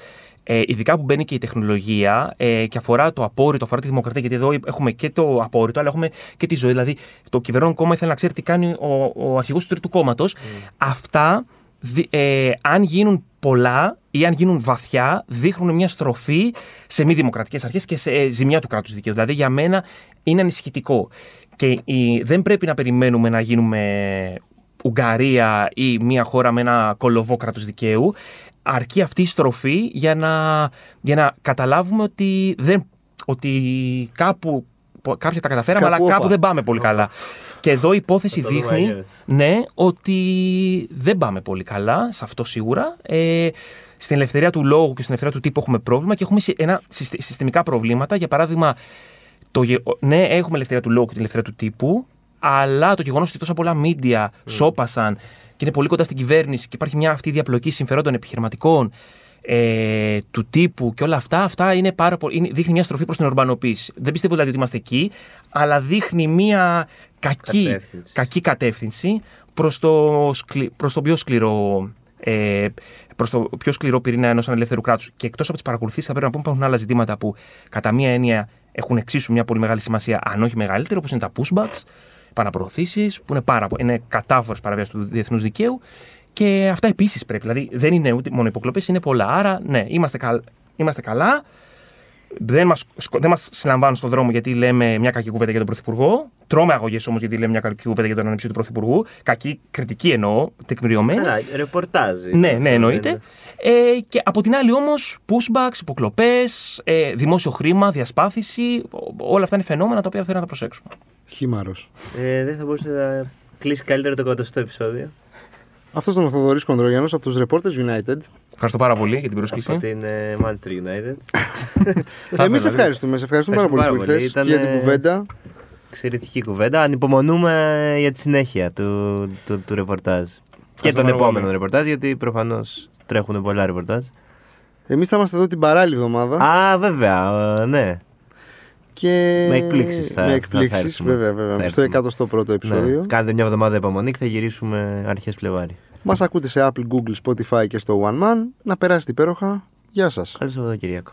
ε, ειδικά που μπαίνει και η τεχνολογία ε, και αφορά το απόρριτο, αφορά τη δημοκρατία, γιατί εδώ έχουμε και το απόρριτο, αλλά έχουμε και τη ζωή. Δηλαδή, το κυβερνών κόμμα ήθελε να ξέρει τι κάνει ο, ο αρχηγός του τρίτου κόμματος. Αυτά, δι- ε, αν γίνουν πολλά ή αν γίνουν βαθιά, δείχνουν μια στροφή σε μη δημοκρατικές αρχές και σε ε, ζημιά του κράτους δικαίου. Δηλαδή, για μένα είναι ανησυχητικό. Και η- δεν πρέπει να περιμένουμε να γίνουμε Ουγγαρία ή μια χώρα με ένα κολοβό κράτος δικαίου, αρκεί αυτή η στροφή για να, για να καταλάβουμε ότι, δεν, ότι κάπου κάποια τα καταφέραμε, Κάπου αλλά κάπου όπα. δεν πάμε πολύ καλά. Και εδώ η υπόθεση Θα το δούμε, δείχνει Άγιε. ναι, ότι δεν πάμε πολύ καλά, σε αυτό σίγουρα. Ε, στην ελευθερία του λόγου και στην ελευθερία του τύπου έχουμε πρόβλημα και έχουμε συ- ένα συστε- συστημικά προβλήματα. Για παράδειγμα, το, γε- ναι, έχουμε ελευθερία του λόγου και την ελευθερία του τύπου, αλλά το γεγονός ότι τόσα πολλά μίντια σώπασαν και είναι πολύ κοντά στην κυβέρνηση και υπάρχει μια αυτή διαπλοκή συμφερόντων επιχειρηματικών ε, του τύπου και όλα αυτά, αυτά είναι πάρα πολύ, είναι, δείχνει μια στροφή προς την ορμπανοποίηση. Δεν πιστεύω δηλαδή ότι είμαστε εκεί, αλλά δείχνει μια κακή Κατεύθυνση. κακή κατεύθυνση προς το, σκλη, προς το πιο σκληρό ε, προς το πιο σκληρό πυρήνα ενός ανελεύθερου κράτους. Και εκτός από τις παρακολουθήσεις, θα πρέπει να πούμε υπάρχουν άλλα ζητήματα που κατά μία έννοια έχουν εξίσου μια πολύ μεγάλη σημασία, αν όχι μεγαλύτερη, όπως είναι τα pushbacks, επαναπροωθήσει, που είναι, πάρα, πο- είναι κατάφορες παραβιάσεις του διεθνούς δικαίου. Και αυτά επίσης πρέπει. Δηλαδή δεν είναι ούτε μόνο υποκλοπές, είναι πολλά. Άρα, ναι, είμαστε, καλ... είμαστε καλά. Δεν μας δεν μας συλλαμβάνουν στον δρόμο γιατί λέμε μια κακή κουβέντα για τον Πρωθυπουργό. Τρώμε αγωγές όμως γιατί λέμε μια κακή κουβέντα για τον ανεψί του Πρωθυπουργού. Κακή κριτική εννοώ, τεκμηριωμένη. Καλά, ρεπορτάζ. Ναι, Αυτό ναι, δεν εννοείται. είναι. Ε, και από την άλλη όμως, pushbacks, υποκλοπές, ε, δημόσιο χρήμα, διασπάθηση. ό- Όλα αυτά είναι φαινόμενα τα οποία θέλω να τα προσέξουμε. Χήμαρος. Ε, δεν θα μπορούσε να κλείσει καλύτερα το 100 επεισόδιο. Αυτός ήταν ο Θοδωρής Κονδρογιανός από τους Reporters United. Ευχαριστώ πάρα πολύ για την πρόσκληση. Από την ε, Manchester United. Θα Εμείς ήθελα, ευχαριστούμε. Σε ευχαριστούμε πάρα Ευχαριστούμε πολύ που πάρα ήρθες πολύ. και για την Ήτανε- κουβέντα. Εξαιρετική κουβέντα. Ανυπομονούμε για τη συνέχεια του, του, του ρεπορτάζ. Και τον πάρα επόμενο πολύ. ρεπορτάζ, γιατί προφανώς τρέχουν πολλά ρεπορτάζ. Εμείς θα είμαστε εδώ την παράλληλη εβδομάδα. Α, βέβαια, ε, ναι. Και... Με εκπλήξεις θα- Με θα- εκπλήξεις, θα έρθουμε. βέβαια, βέβαια. Θα Στο έρθουμε. 101ο επεισόδιο. ναι. Κάντε μια εβδομάδα υπομονή και θα γυρίσουμε αρχές Φλεβάρι. Μας ακούτε σε Apple, Google, Spotify και στο One Man. Να περάσετε υπέροχα. Γεια σας. Καλό Σαββατοκύριακο.